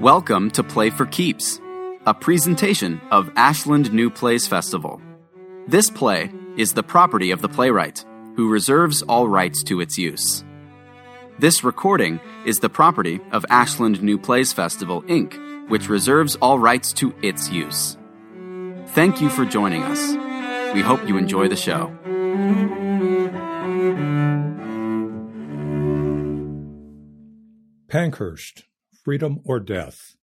Welcome to Play for Keeps, a presentation of Ashland New Plays Festival. This play is the property of the playwright, who reserves all rights to its use. This recording is the property of Ashland New Plays Festival, Inc., which reserves all rights to its use. Thank you for joining us. We hope you enjoy the show. Pankhurst Freedom or Death,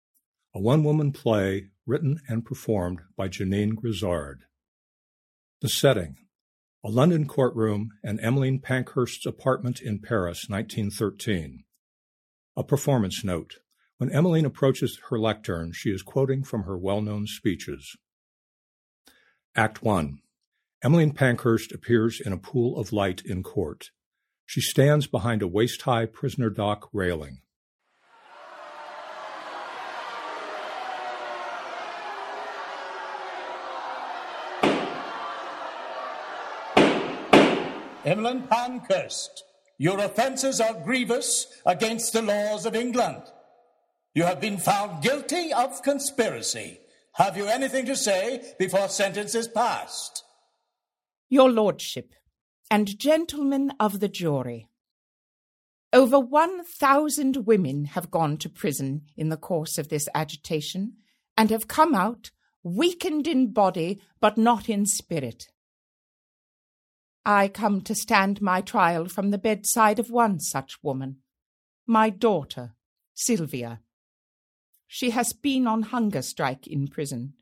a one woman play written and performed by Janine Grizzard. The setting a London courtroom and Emmeline Pankhurst's apartment in Paris, 1913. A performance note. When Emmeline approaches her lectern, she is quoting from her well known speeches. Act 1. Emmeline Pankhurst appears in a pool of light in court. She stands behind a waist high prisoner dock railing. Emmeline Pankhurst, your offences are grievous against the laws of England. You have been found guilty of conspiracy. Have you anything to say before sentence is passed? Your Lordship, and gentlemen of the jury, over 1,000 women have gone to prison in the course of this agitation and have come out weakened in body but not in spirit. I come to stand my trial from the bedside of one such woman, my daughter, Sylvia. She has been on hunger strike in prison.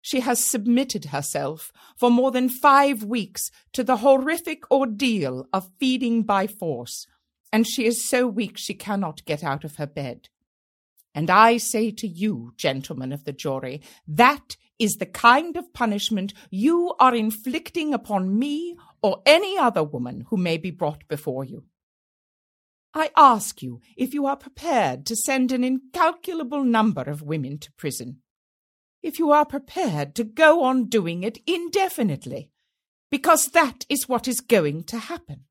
She has submitted herself for more than five weeks to the horrific ordeal of feeding by force, and she is so weak she cannot get out of her bed. And I say to you, gentlemen of the jury, that is the kind of punishment you are inflicting upon me or any other woman who may be brought before you. I ask you if you are prepared to send an incalculable number of women to prison, if you are prepared to go on doing it indefinitely, because that is what is going to happen.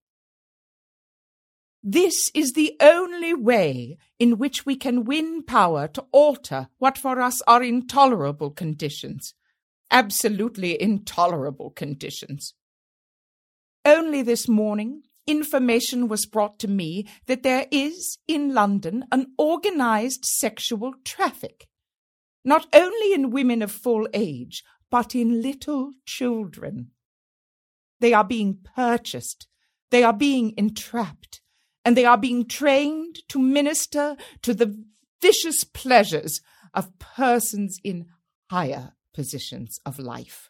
This is the only way in which we can win power to alter what for us are intolerable conditions. Absolutely intolerable conditions. Only this morning, information was brought to me that there is in London an organized sexual traffic, not only in women of full age, but in little children. They are being purchased, they are being entrapped, and they are being trained to minister to the vicious pleasures of persons in higher positions of life.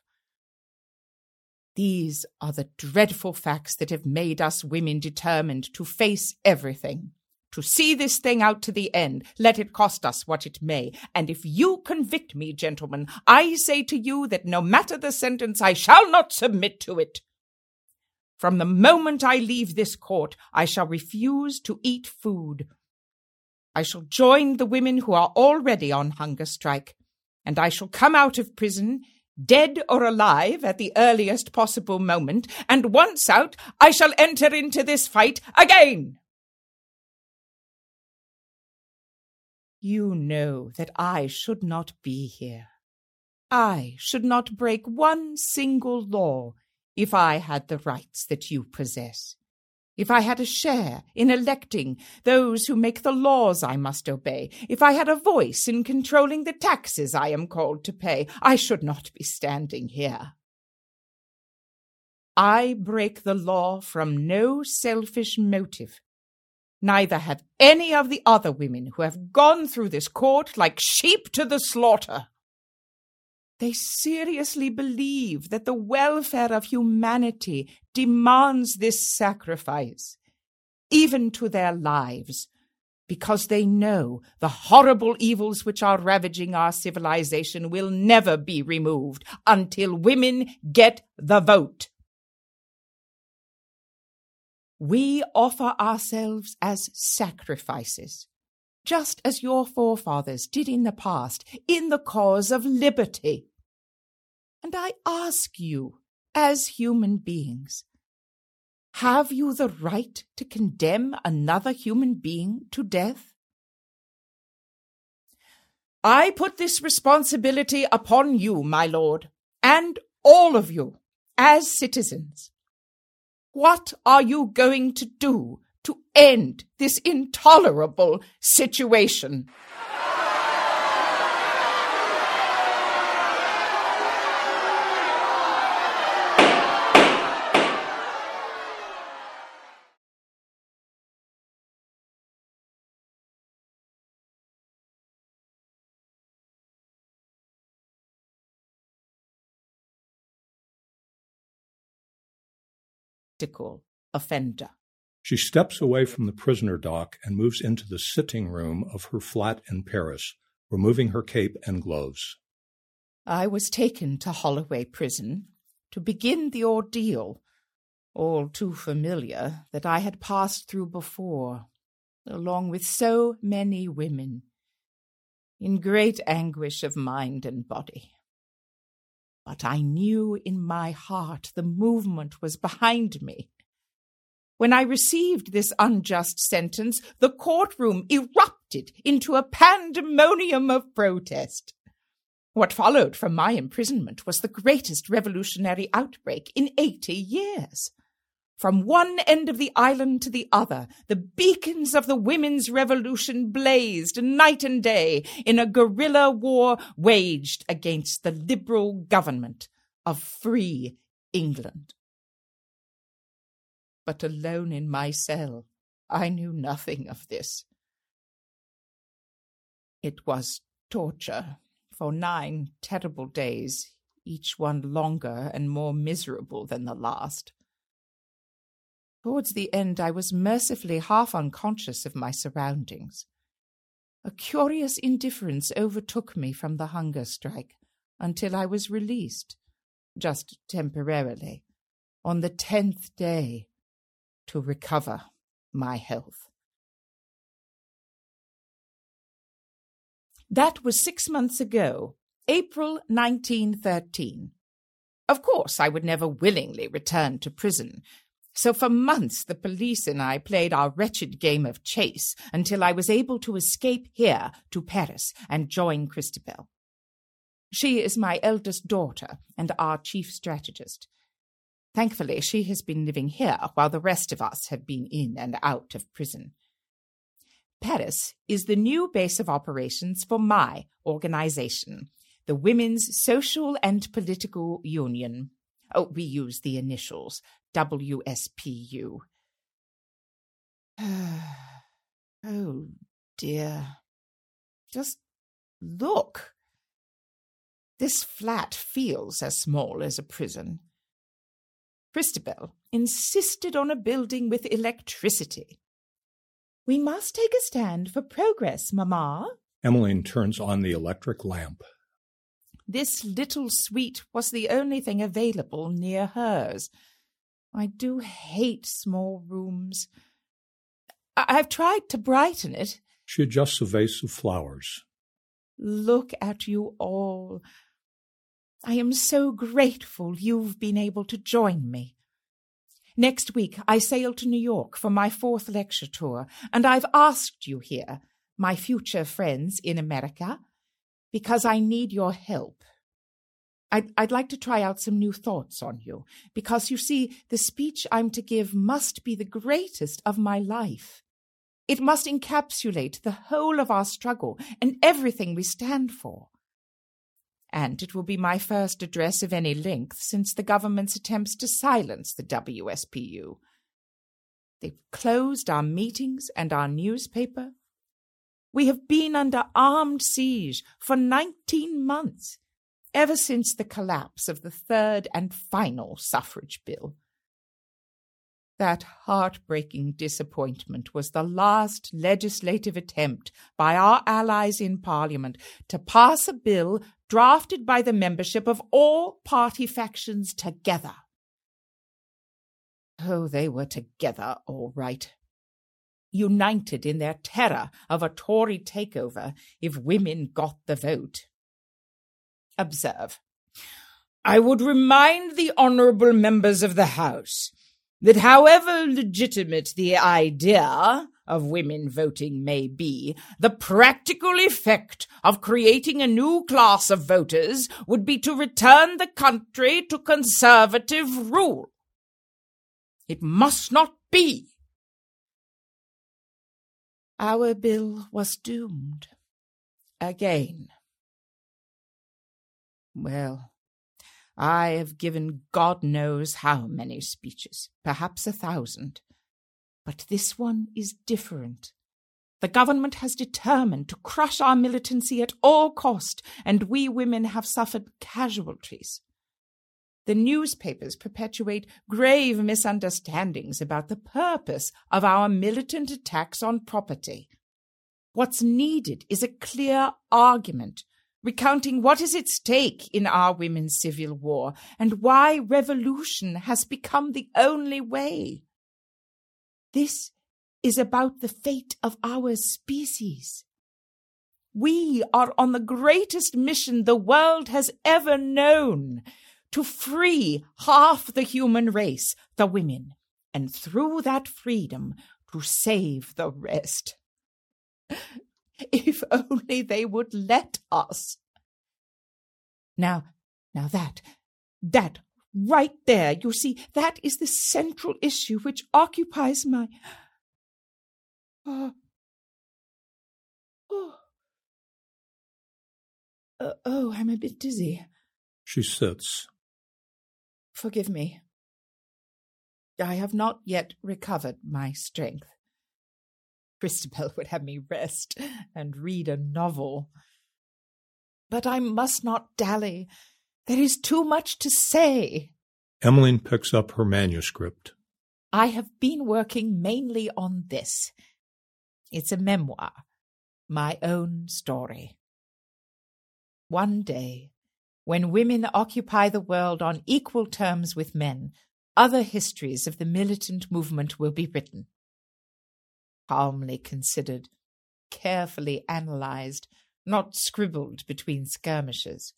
These are the dreadful facts that have made us women determined to face everything, to see this thing out to the end, let it cost us what it may. And if you convict me, gentlemen, I say to you that no matter the sentence, I shall not submit to it. From the moment I leave this court, I shall refuse to eat food. I shall join the women who are already on hunger strike, and I shall come out of prison, dead or alive at the earliest possible moment, and once out, I shall enter into this fight again. You know that I should not be here. I should not break one single law if I had the rights that you possess, if I had a share in electing those who make the laws I must obey, if I had a voice in controlling the taxes I am called to pay, I should not be standing here. I break the law from no selfish motive. Neither have any of the other women who have gone through this court like sheep to the slaughter. They seriously believe that the welfare of humanity demands this sacrifice, even to their lives, because they know the horrible evils which are ravaging our civilization will never be removed until women get the vote. We offer ourselves as sacrifices just as your forefathers did in the past, in the cause of liberty. And I ask you, as human beings, have you the right to condemn another human being to death? I put this responsibility upon you, my lord, and all of you, as citizens. What are you going to do to end this intolerable situation? Offender. She steps away from the prisoner dock and moves into the sitting room of her flat in Paris, removing her cape and gloves. I was taken to Holloway Prison to begin the ordeal, all too familiar, that I had passed through before, along with so many women, in great anguish of mind and body. But I knew in my heart the movement was behind me. When I received this unjust sentence, the courtroom erupted into a pandemonium of protest. What followed from my imprisonment was the greatest revolutionary outbreak in eighty years. From one end of the island to the other, the beacons of the women's revolution blazed night and day in a guerrilla war waged against the liberal government of free England. But alone in my cell, I knew nothing of this. It was torture for nine terrible days, each one longer and more miserable than the last. Towards the end, I was mercifully half unconscious of my surroundings. A curious indifference overtook me from the hunger strike until I was released, just temporarily, on the tenth day, to recover my health. That was six months ago, April 1913. Of course, I would never willingly return to prison, so for months the police and I played our wretched game of chase until I was able to escape here to Paris and join Christabel. She is my eldest daughter and our chief strategist. Thankfully, she has been living here while the rest of us have been in and out of prison. Paris is the new base of operations for my organization, the Women's Social and Political Union. Oh, we use the initials WSPU. oh dear. Just look. This flat feels as small as a prison. Christabel insisted on a building with electricity. We must take a stand for progress, Mamma. Emmeline turns on the electric lamp. This little suite was the only thing available near hers. I do hate small rooms. I- have tried to brighten it. She adjusts a vase of flowers. Look at you all. I am so grateful you've been able to join me. Next week, I sail to New York for my fourth lecture tour, and I've asked you here, my future friends in America, because I need your help. I'd, I'd like to try out some new thoughts on you, because you see, the speech I'm to give must be the greatest of my life. It must encapsulate the whole of our struggle and everything we stand for. And it will be my first address of any length since the government's attempts to silence the WSPU. They've closed our meetings and our newspaper, we have been under armed siege for 19 months, ever since the collapse of the third and final suffrage bill. That heartbreaking disappointment was the last legislative attempt by our allies in Parliament to pass a bill drafted by the membership of all party factions together. Oh, they were together, all right united in their terror of a Tory takeover if women got the vote. Observe. I would remind the honourable members of the House that however legitimate the idea of women voting may be, the practical effect of creating a new class of voters would be to return the country to conservative rule. It must not be. Our bill was doomed. Again. Well, I have given God knows how many speeches, perhaps a thousand. But this one is different. The government has determined to crush our militancy at all cost, and we women have suffered casualties. The newspapers perpetuate grave misunderstandings about the purpose of our militant attacks on property. What's needed is a clear argument recounting what is at stake in our women's civil war and why revolution has become the only way. This is about the fate of our species. We are on the greatest mission the world has ever known to free half the human race, the women, and through that freedom to save the rest. If only they would let us. Now, now that, that right there, you see, that is the central issue which occupies my. Oh, oh, uh, oh, I'm a bit dizzy. She sits. Forgive me. I have not yet recovered my strength. Christabel would have me rest and read a novel. But I must not dally. There is too much to say. Emmeline picks up her manuscript. I have been working mainly on this. It's a memoir, my own story. One day, when women occupy the world on equal terms with men, other histories of the militant movement will be written calmly considered, carefully analyzed, not scribbled between skirmishes.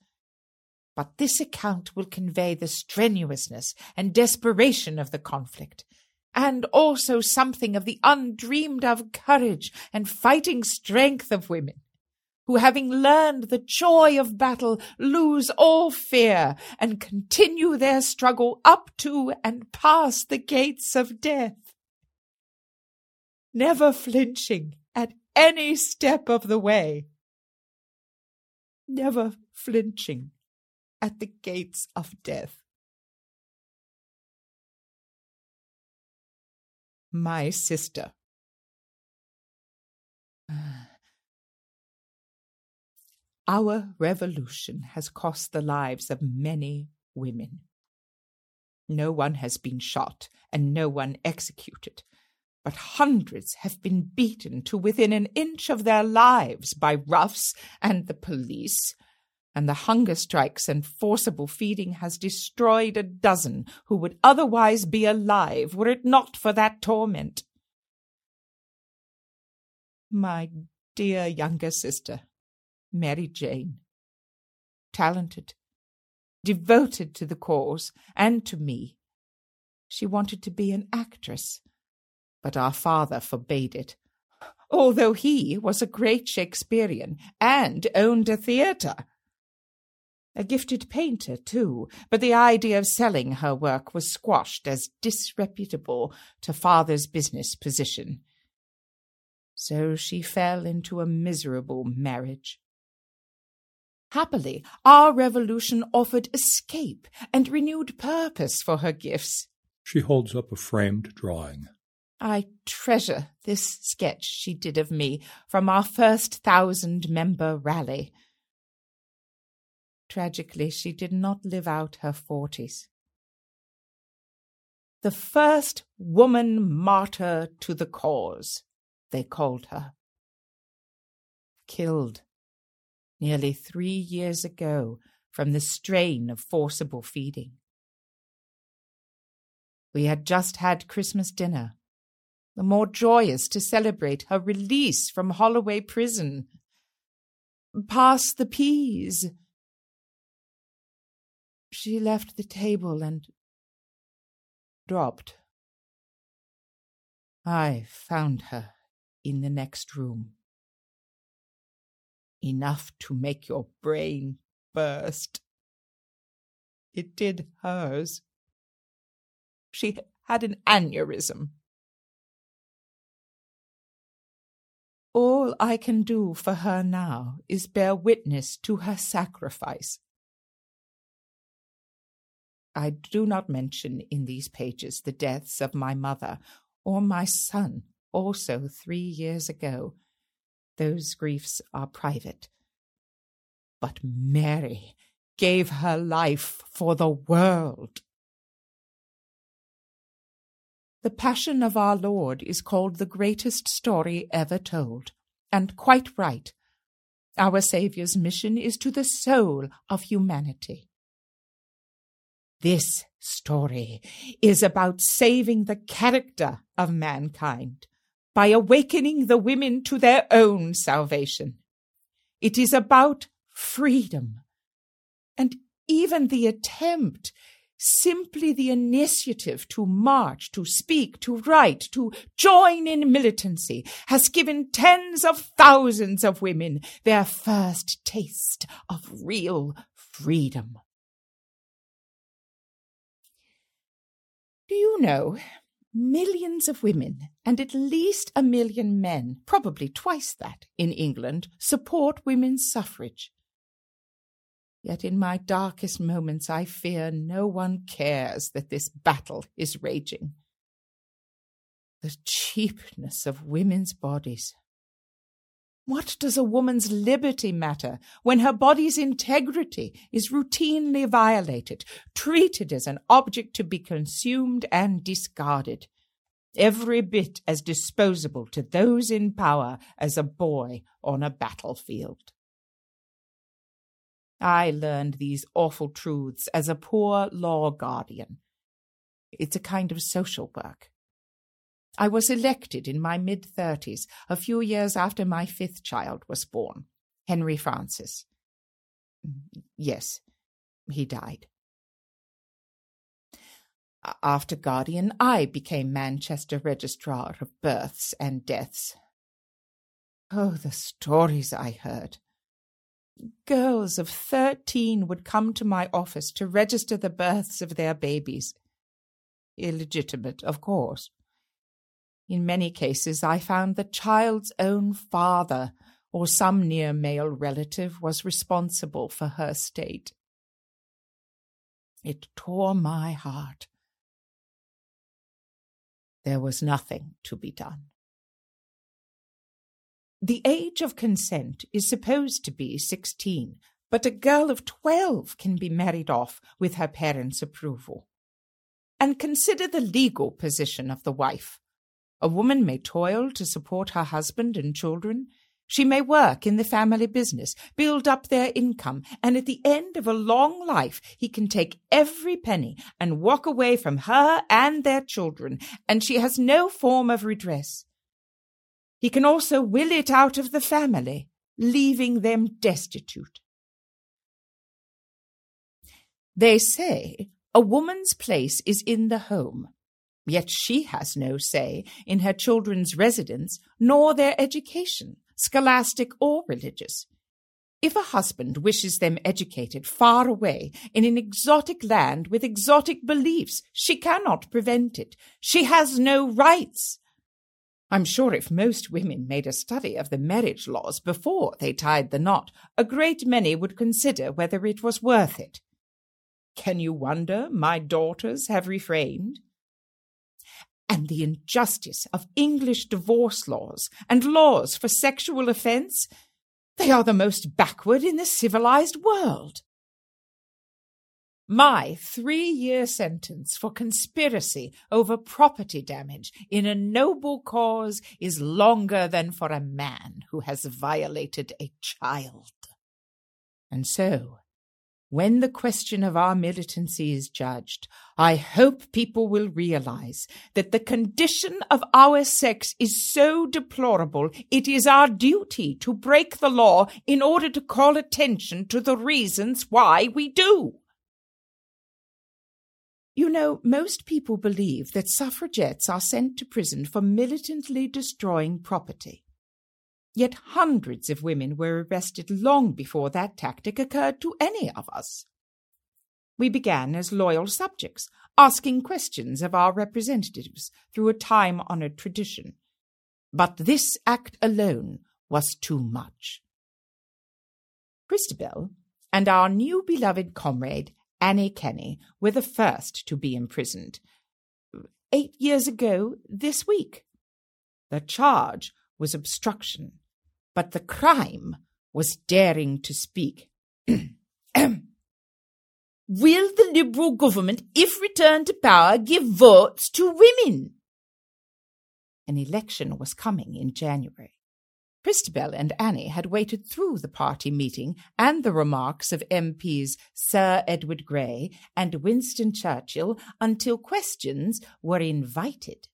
But this account will convey the strenuousness and desperation of the conflict, and also something of the undreamed of courage and fighting strength of women, who, having learned the joy of battle, lose all fear and continue their struggle up to and past the gates of death never flinching at any step of the way, never flinching at the gates of death. My sister. Our revolution has cost the lives of many women. No one has been shot and no one executed, but hundreds have been beaten to within an inch of their lives by roughs and the police, and the hunger strikes and forcible feeding has destroyed a dozen who would otherwise be alive were it not for that torment. My dear younger sister, Mary Jane, talented, devoted to the cause and to me, she wanted to be an actress but our father forbade it, although he was a great Shakespearean and owned a theatre. A gifted painter, too, but the idea of selling her work was squashed as disreputable to father's business position. So she fell into a miserable marriage. Happily, our revolution offered escape and renewed purpose for her gifts. She holds up a framed drawing. I treasure this sketch she did of me from our first thousand member rally. Tragically, she did not live out her forties. The first woman martyr to the cause, they called her. Killed nearly three years ago from the strain of forcible feeding. We had just had Christmas dinner the more joyous to celebrate her release from Holloway prison. Pass the peas. She left the table and dropped. I found her in the next room. Enough to make your brain burst. It did hers. She had an aneurysm. All I can do for her now is bear witness to her sacrifice. I do not mention in these pages the deaths of my mother or my son, also three years ago. Those griefs are private. But Mary gave her life for the world. The Passion of our Lord is called the greatest story ever told, and quite right. Our Saviour's mission is to the soul of humanity. This story is about saving the character of mankind by awakening the women to their own salvation. It is about freedom. And even the attempt simply the initiative to march, to speak, to write, to join in militancy has given tens of thousands of women their first taste of real freedom. Do you know? Millions of women and at least a million men, probably twice that, in England, support women's suffrage. Yet in my darkest moments I fear no one cares that this battle is raging. The cheapness of women's bodies. What does a woman's liberty matter when her body's integrity is routinely violated, treated as an object to be consumed and discarded? Every bit as disposable to those in power as a boy on a battlefield. I learned these awful truths as a poor law guardian. It's a kind of social work. I was elected in my mid thirties, a few years after my fifth child was born, Henry Francis. Yes, he died. After Guardian, I became Manchester Registrar of Births and Deaths. Oh, the stories I heard girls of 13 would come to my office to register the births of their babies. Illegitimate, of course. In many cases, I found the child's own father or some near male relative was responsible for her state. It tore my heart. There was nothing to be done. The age of consent is supposed to be 16, but a girl of 12 can be married off with her parents' approval. And consider the legal position of the wife. A woman may toil to support her husband and children. She may work in the family business, build up their income, and at the end of a long life, he can take every penny and walk away from her and their children, and she has no form of redress. He can also will it out of the family, leaving them destitute. They say a woman's place is in the home, yet she has no say in her children's residence nor their education, scholastic or religious. If a husband wishes them educated far away in an exotic land with exotic beliefs, she cannot prevent it. She has no rights. I'm sure if most women made a study of the marriage laws before they tied the knot, a great many would consider whether it was worth it. Can you wonder my daughters have refrained? And the injustice of English divorce laws and laws for sexual offence, they are the most backward in the civilized world. My three year sentence for conspiracy over property damage in a noble cause is longer than for a man who has violated a child. And so, when the question of our militancy is judged, I hope people will realize that the condition of our sex is so deplorable it is our duty to break the law in order to call attention to the reasons why we do. You know, most people believe that suffragettes are sent to prison for militantly destroying property. Yet hundreds of women were arrested long before that tactic occurred to any of us. We began as loyal subjects, asking questions of our representatives through a time honored tradition. But this act alone was too much. Christabel and our new beloved comrade, Annie Kenney, were the first to be imprisoned. Eight years ago this week. The charge was obstruction, but the crime was daring to speak. Will the Liberal government, if returned to power, give votes to women? An election was coming in January. Christabel and Annie had waited through the party meeting and the remarks of MPs Sir Edward Grey and Winston Churchill until questions were invited.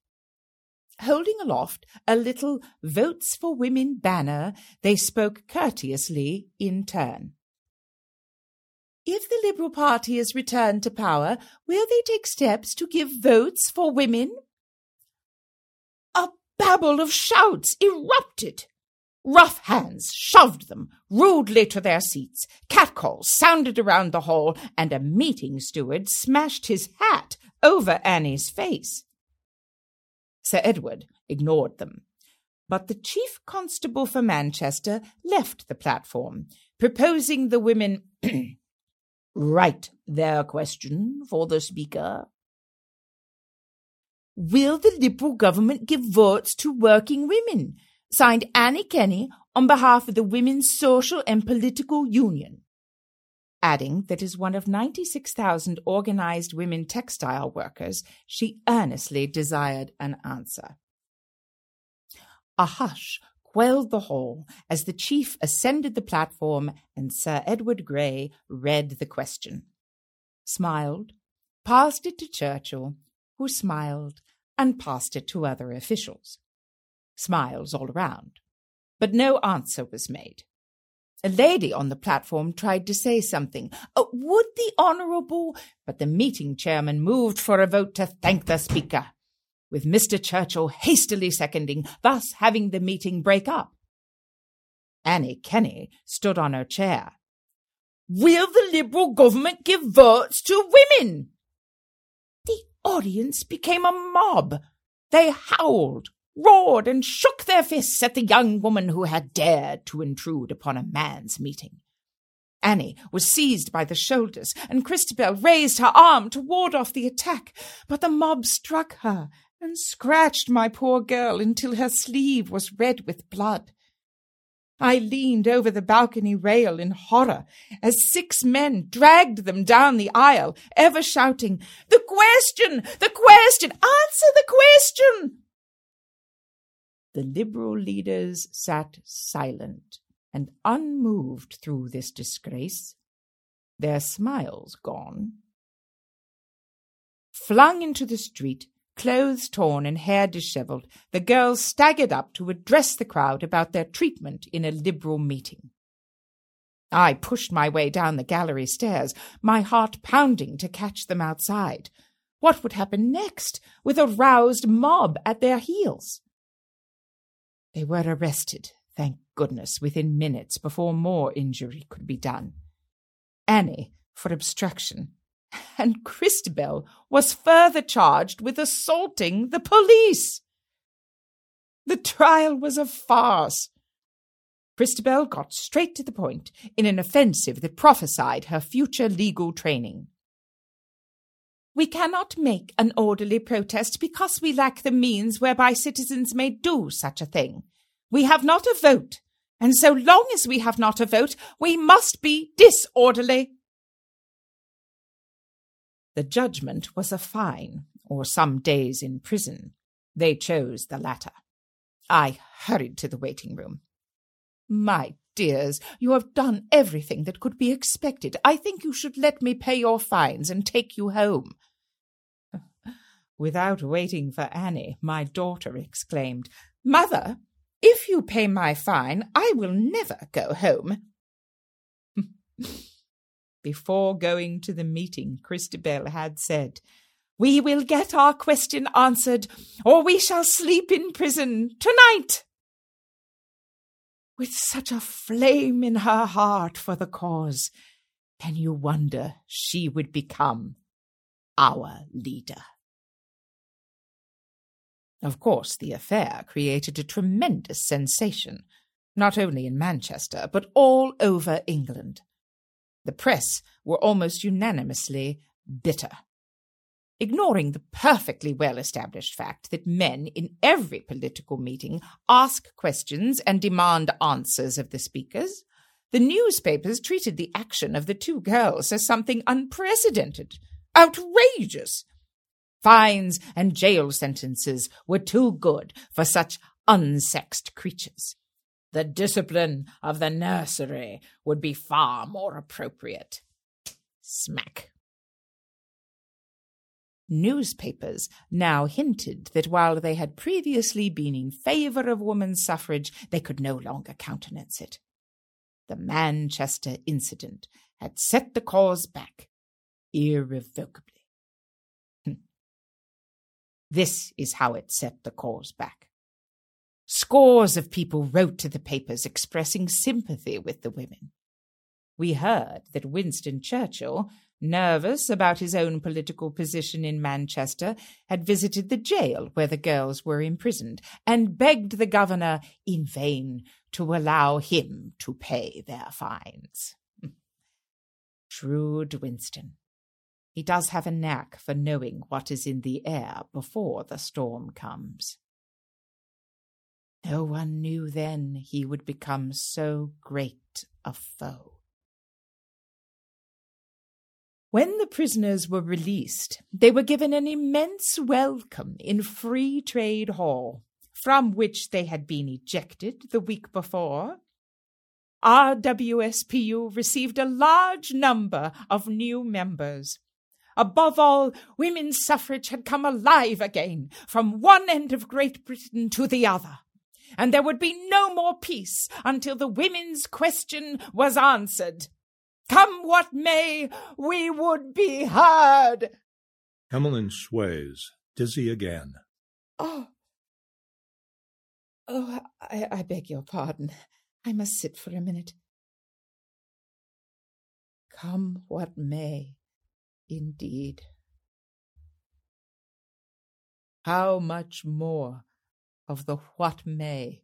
Holding aloft a little Votes for Women banner, they spoke courteously in turn. If the Liberal Party is returned to power, will they take steps to give votes for women? A babel of shouts erupted. Rough hands shoved them rudely to their seats. Catcalls sounded around the hall, and a meeting steward smashed his hat over Annie's face. Sir Edward ignored them. But the chief constable for Manchester left the platform, proposing the women write their question for the Speaker. Will the Liberal government give votes to working women? Signed Annie Kenney on behalf of the Women's Social and Political Union. Adding that as one of 96,000 organized women textile workers, she earnestly desired an answer. A hush quelled the hall as the chief ascended the platform and Sir Edward Grey read the question. Smiled, passed it to Churchill, who smiled and passed it to other officials. Smiles all around. But no answer was made. A lady on the platform tried to say something. Oh, would the Honourable. But the meeting chairman moved for a vote to thank the Speaker with Mr. Churchill hastily seconding, thus having the meeting break up. Annie Kenney stood on her chair. Will the Liberal government give votes to women? The audience became a mob. They howled, roared, and shook their fists at the young woman who had dared to intrude upon a man's meeting. Annie was seized by the shoulders, and Christabel raised her arm to ward off the attack, but the mob struck her and scratched my poor girl until her sleeve was red with blood. I leaned over the balcony rail in horror as six men dragged them down the aisle, ever shouting, The question! The question! Answer the question! The Liberal leaders sat silent and unmoved through this disgrace, their smiles gone. Flung into the street, Clothes torn and hair dishevelled, the girls staggered up to address the crowd about their treatment in a Liberal meeting. I pushed my way down the gallery stairs, my heart pounding to catch them outside. What would happen next, with a roused mob at their heels? They were arrested, thank goodness, within minutes before more injury could be done. Annie for obstruction, and Christabel was further charged with assaulting the police. The trial was a farce. Christabel got straight to the point in an offensive that prophesied her future legal training. We cannot make an orderly protest because we lack the means whereby citizens may do such a thing. We have not a vote, and so long as we have not a vote, we must be disorderly. The judgment was a fine or some days in prison. They chose the latter. I hurried to the waiting room. My dears, you have done everything that could be expected. I think you should let me pay your fines and take you home. Without waiting for Annie, my daughter exclaimed, Mother, if you pay my fine, I will never go home. Before going to the meeting, Christabel had said, We will get our question answered, or we shall sleep in prison tonight. With such a flame in her heart for the cause, can you wonder she would become our leader? Of course, the affair created a tremendous sensation, not only in Manchester, but all over England. The press were almost unanimously bitter ignoring the perfectly well established fact that men in every political meeting ask questions and demand answers of the speakers. The newspapers treated the action of the two girls as something unprecedented, outrageous. Fines and jail sentences were too good for such unsexed creatures. The discipline of the nursery would be far more appropriate. Smack. Newspapers now hinted that while they had previously been in favour of woman's suffrage, they could no longer countenance it. The Manchester incident had set the cause back irrevocably. This is how it set the cause back. Scores of people wrote to the papers expressing sympathy with the women. We heard that Winston Churchill nervous about his own political position in Manchester, had visited the jail where the girls were imprisoned and begged the governor in vain to allow him to pay their fines. Shrewd Winston. He does have a knack for knowing what is in the air before the storm comes. No one knew then he would become so great a foe. When the prisoners were released, they were given an immense welcome in Free Trade Hall, from which they had been ejected the week before. Our WSPU received a large number of new members. Above all, women's suffrage had come alive again from one end of Great Britain to the other, and there would be no more peace until the women's question was answered. Come what may, we would be heard. Emmeline sways, dizzy again. Oh, oh, I, I beg your pardon. I must sit for a minute. Come what may, indeed. How much more of the what may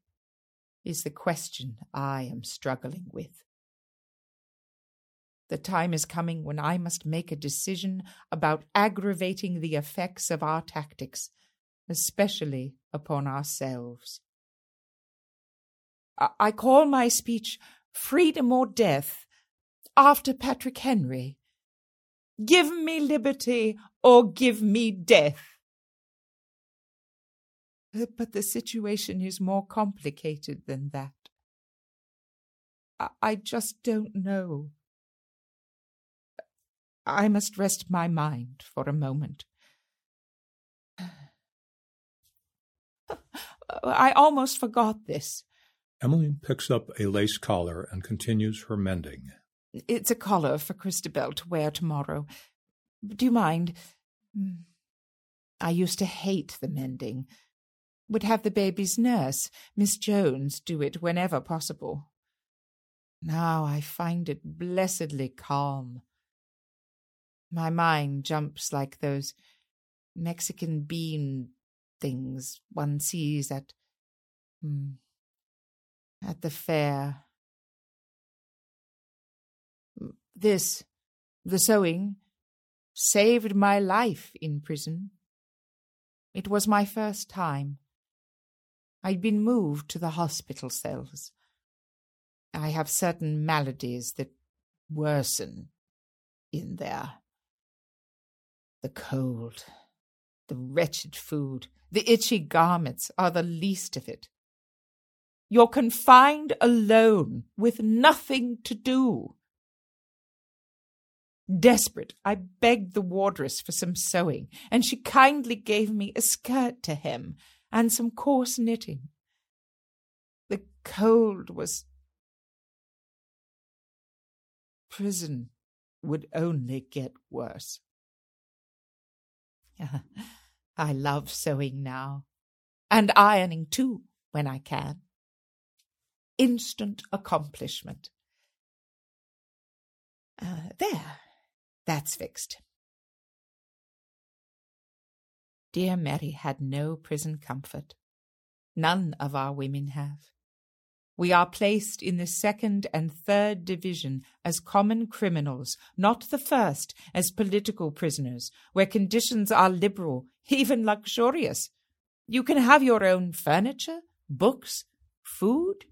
is the question I am struggling with. The time is coming when I must make a decision about aggravating the effects of our tactics, especially upon ourselves. I call my speech Freedom or Death after Patrick Henry. Give me liberty or give me death. But the situation is more complicated than that. I just don't know. I must rest my mind for a moment. I almost forgot this. Emmeline picks up a lace collar and continues her mending. It's a collar for Christabel to wear tomorrow. Do you mind? I used to hate the mending. Would have the baby's nurse, Miss Jones, do it whenever possible. Now I find it blessedly calm. My mind jumps like those Mexican bean things one sees at hmm, at the fair. This, the sewing, saved my life in prison. It was my first time. I'd been moved to the hospital cells. I have certain maladies that worsen in there. The cold, the wretched food, the itchy garments are the least of it. You're confined alone with nothing to do. Desperate, I begged the wardress for some sewing, and she kindly gave me a skirt to hem and some coarse knitting. The cold was. Prison would only get worse. I love sewing now, and ironing too, when I can. Instant accomplishment. Uh, there, that's fixed. Dear Mary had no prison comfort. None of our women have. We are placed in the second and third division as common criminals, not the first as political prisoners, where conditions are liberal, even luxurious. You can have your own furniture, books, food.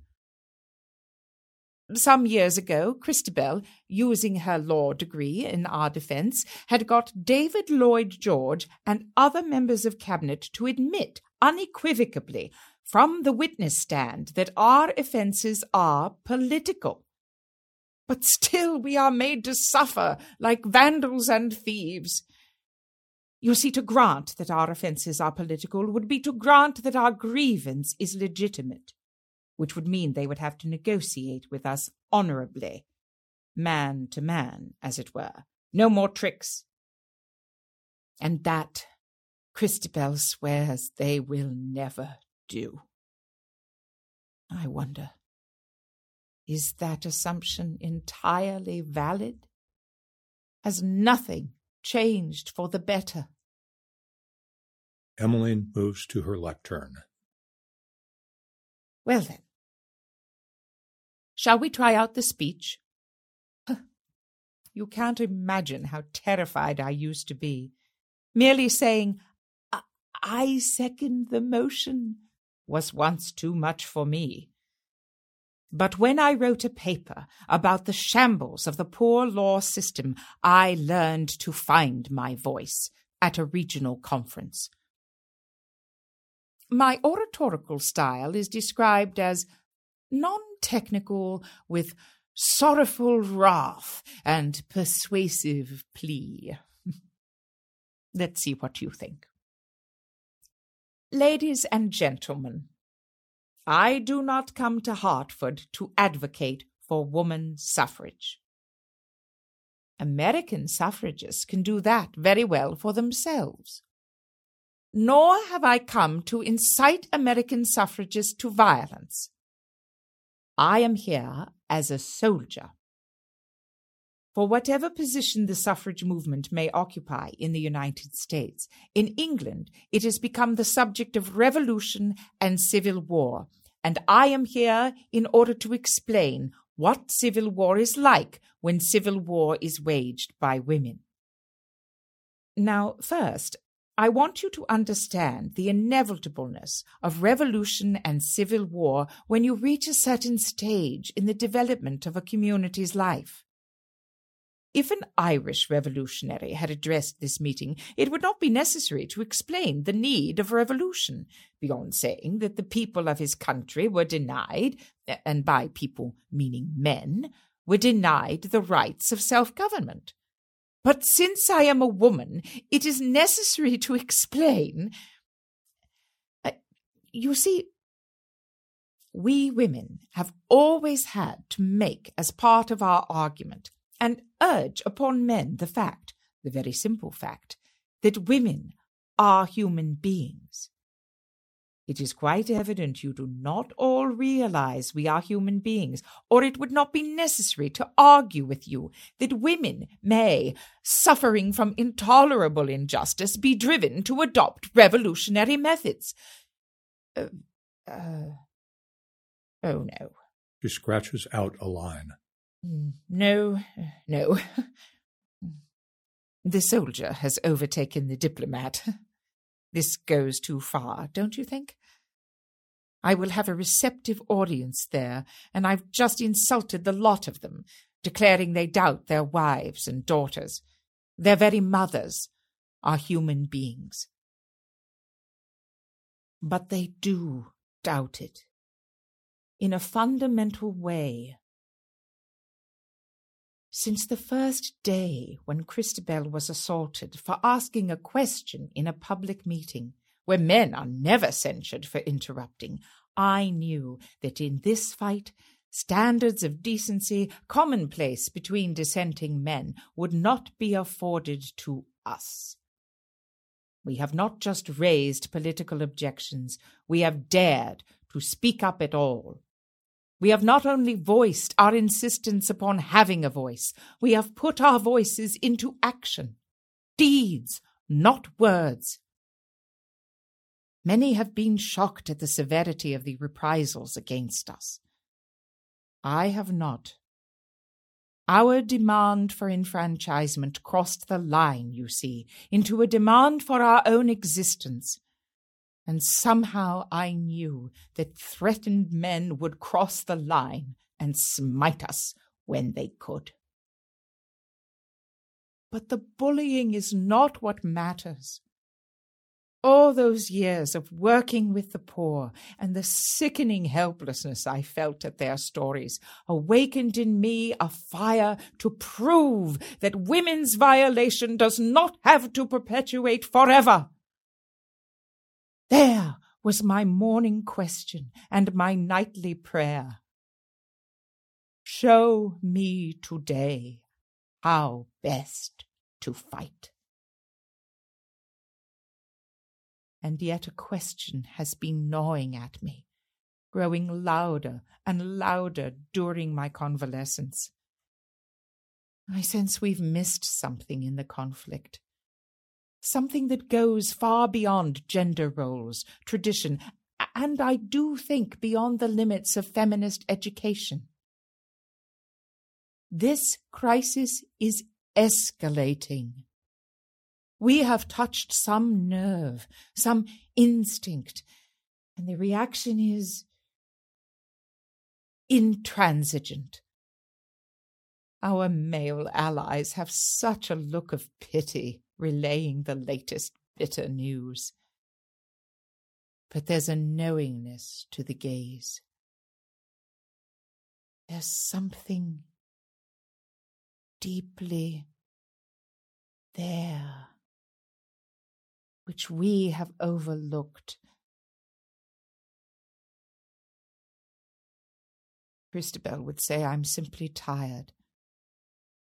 Some years ago, Christabel, using her law degree in our defense, had got David Lloyd George and other members of cabinet to admit unequivocally from the witness stand that our offences are political. But still we are made to suffer like vandals and thieves. You see, to grant that our offences are political would be to grant that our grievance is legitimate, which would mean they would have to negotiate with us honourably, man to man, as it were. No more tricks. And that, Christabel swears, they will never do. I wonder, is that assumption entirely valid? Has nothing changed for the better? Emmeline moves to her lectern. Well then, shall we try out the speech? You can't imagine how terrified I used to be. Merely saying, I second the motion was once too much for me. But when I wrote a paper about the shambles of the poor law system, I learned to find my voice at a regional conference. My oratorical style is described as non technical with sorrowful wrath and persuasive plea. Let's see what you think. Ladies and gentlemen, I do not come to Hartford to advocate for woman suffrage. American suffragists can do that very well for themselves. Nor have I come to incite American suffragists to violence. I am here as a soldier for whatever position the suffrage movement may occupy in the United States, in England it has become the subject of revolution and civil war, and I am here in order to explain what civil war is like when civil war is waged by women. Now, first, I want you to understand the inevitableness of revolution and civil war when you reach a certain stage in the development of a community's life. If an Irish revolutionary had addressed this meeting, it would not be necessary to explain the need of revolution, beyond saying that the people of his country were denied, and by people meaning men, were denied the rights of self government. But since I am a woman, it is necessary to explain. Uh, you see, we women have always had to make as part of our argument and urge upon men the fact, the very simple fact, that women are human beings. It is quite evident you do not all realize we are human beings, or it would not be necessary to argue with you that women may, suffering from intolerable injustice, be driven to adopt revolutionary methods. Uh, uh, oh no. She scratches out a line. Mm, no, no. The soldier has overtaken the diplomat. This goes too far, don't you think? I will have a receptive audience there, and I've just insulted the lot of them, declaring they doubt their wives and daughters. Their very mothers are human beings. But they do doubt it. In a fundamental way, since the first day when Christabel was assaulted for asking a question in a public meeting, where men are never censured for interrupting, I knew that in this fight, standards of decency commonplace between dissenting men would not be afforded to us. We have not just raised political objections, we have dared to speak up at all. We have not only voiced our insistence upon having a voice, we have put our voices into action. Deeds, not words. Many have been shocked at the severity of the reprisals against us. I have not. Our demand for enfranchisement crossed the line, you see, into a demand for our own existence. And somehow I knew that threatened men would cross the line and smite us when they could. But the bullying is not what matters. All those years of working with the poor and the sickening helplessness I felt at their stories awakened in me a fire to prove that women's violation does not have to perpetuate forever. There was my morning question and my nightly prayer. Show me today how best to fight. And yet a question has been gnawing at me, growing louder and louder during my convalescence. I sense we've missed something in the conflict. Something that goes far beyond gender roles, tradition, and I do think beyond the limits of feminist education. This crisis is escalating. We have touched some nerve, some instinct, and the reaction is intransigent. Our male allies have such a look of pity relaying the latest bitter news. But there's a knowingness to the gaze. There's something deeply there which we have overlooked. Christabel would say, I'm simply tired.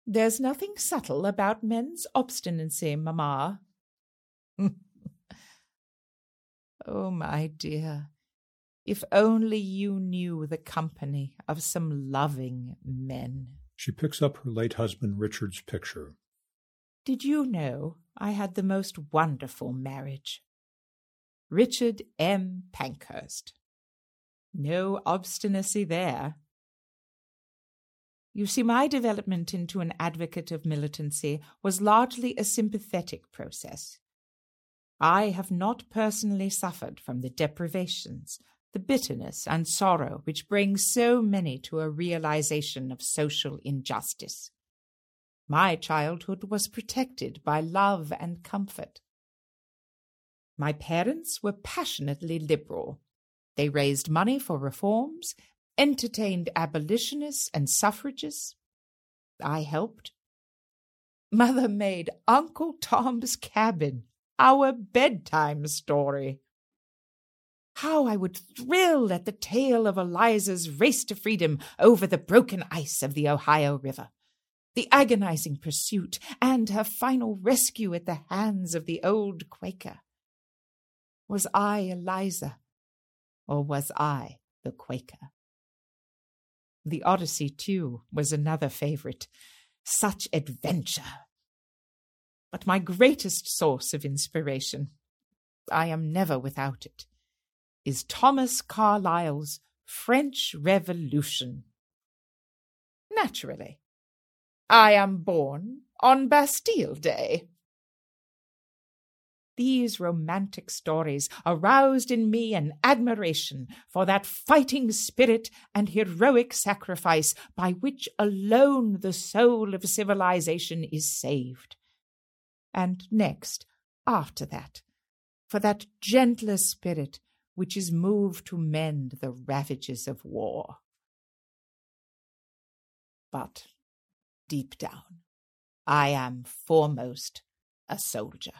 There's nothing subtle about men's obstinacy, mamma. oh, my dear, if only you knew the company of some loving men. She picks up her late husband Richard's picture. Did you know I had the most wonderful marriage? Richard M. Pankhurst. No obstinacy there. You see, my development into an advocate of militancy was largely a sympathetic process. I have not personally suffered from the deprivations, the bitterness and sorrow which bring so many to a realization of social injustice. My childhood was protected by love and comfort. My parents were passionately liberal. They raised money for reforms, entertained abolitionists and suffragists. I helped. Mother made Uncle Tom's Cabin our bedtime story. How I would thrill at the tale of Eliza's race to freedom over the broken ice of the Ohio River the agonizing pursuit, and her final rescue at the hands of the old Quaker. Was I Eliza, or was I the Quaker? The Odyssey, too, was another favorite. Such adventure! But my greatest source of inspiration, I am never without it, is Thomas Carlyle's French Revolution. Naturally, I am born on Bastille Day. These romantic stories aroused in me an admiration for that fighting spirit and heroic sacrifice by which alone the soul of civilization is saved. And next, after that, for that gentler spirit which is moved to mend the ravages of war. But deep down, I am foremost a soldier.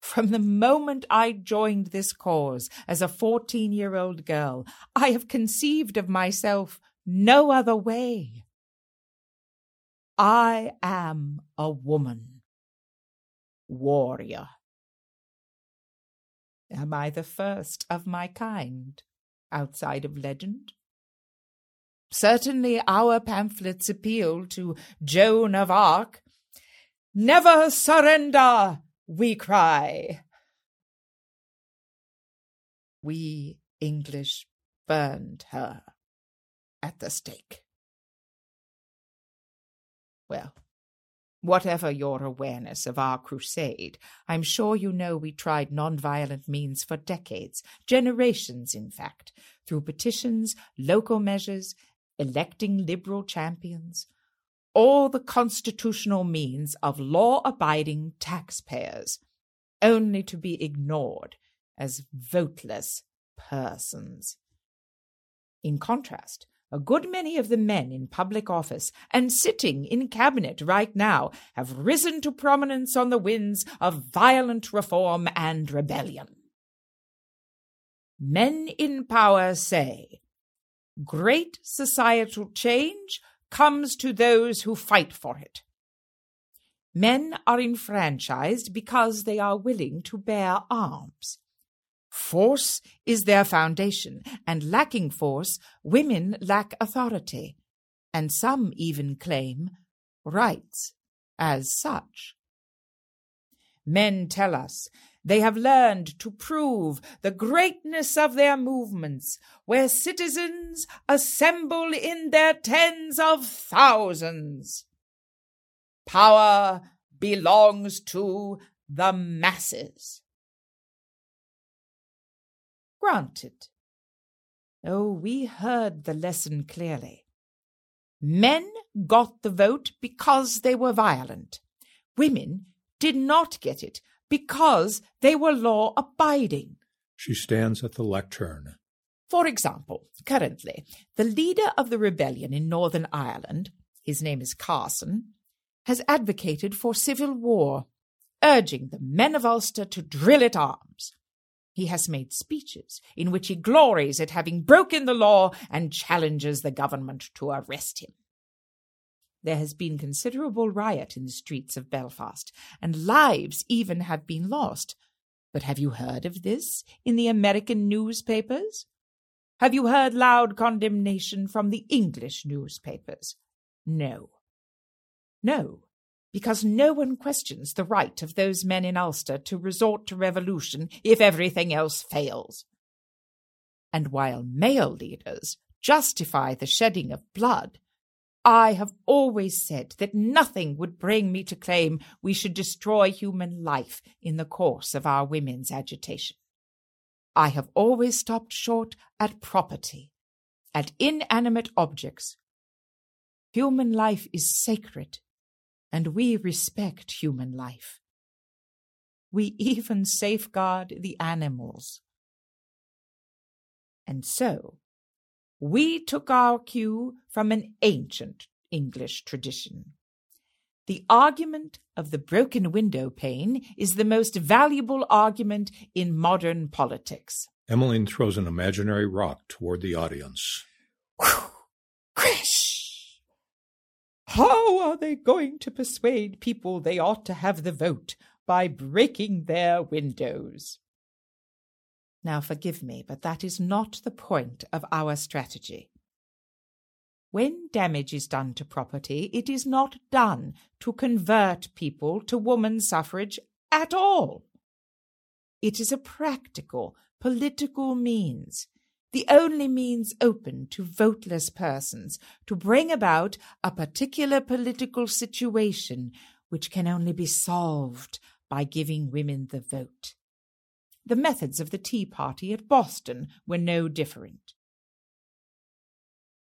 From the moment I joined this cause as a fourteen year old girl, I have conceived of myself no other way. I am a woman. warrior. Am I the first of my kind outside of legend? Certainly our pamphlets appeal to Joan of Arc. Never surrender, we cry. We English burned her at the stake. Well, whatever your awareness of our crusade, I'm sure you know we tried nonviolent means for decades, generations, in fact, through petitions, local measures, electing liberal champions, all the constitutional means of law abiding taxpayers, only to be ignored as voteless persons. In contrast, a good many of the men in public office and sitting in cabinet right now have risen to prominence on the winds of violent reform and rebellion. Men in power say, Great societal change comes to those who fight for it. Men are enfranchised because they are willing to bear arms. Force is their foundation, and lacking force, women lack authority, and some even claim rights as such. Men tell us they have learned to prove the greatness of their movements, where citizens assemble in their tens of thousands. Power belongs to the masses. Granted. Oh, we heard the lesson clearly. Men got the vote because they were violent. Women did not get it because they were law abiding. She stands at the lectern. For example, currently, the leader of the rebellion in Northern Ireland, his name is Carson, has advocated for civil war, urging the men of Ulster to drill at arms. He has made speeches in which he glories at having broken the law and challenges the government to arrest him. There has been considerable riot in the streets of Belfast, and lives even have been lost. But have you heard of this in the American newspapers? Have you heard loud condemnation from the English newspapers? No. No, because no one questions the right of those men in Ulster to resort to revolution if everything else fails. And while male leaders justify the shedding of blood, I have always said that nothing would bring me to claim we should destroy human life in the course of our women's agitation. I have always stopped short at property, at inanimate objects. Human life is sacred, and we respect human life. We even safeguard the animals. And so, we took our cue from an ancient English tradition. The argument of the broken window pane is the most valuable argument in modern politics. Emmeline throws an imaginary rock toward the audience. Crash! How are they going to persuade people they ought to have the vote by breaking their windows? Now, forgive me, but that is not the point of our strategy. When damage is done to property, it is not done to convert people to woman suffrage at all. It is a practical, political means, the only means open to voteless persons to bring about a particular political situation which can only be solved by giving women the vote. The methods of the Tea Party at Boston were no different.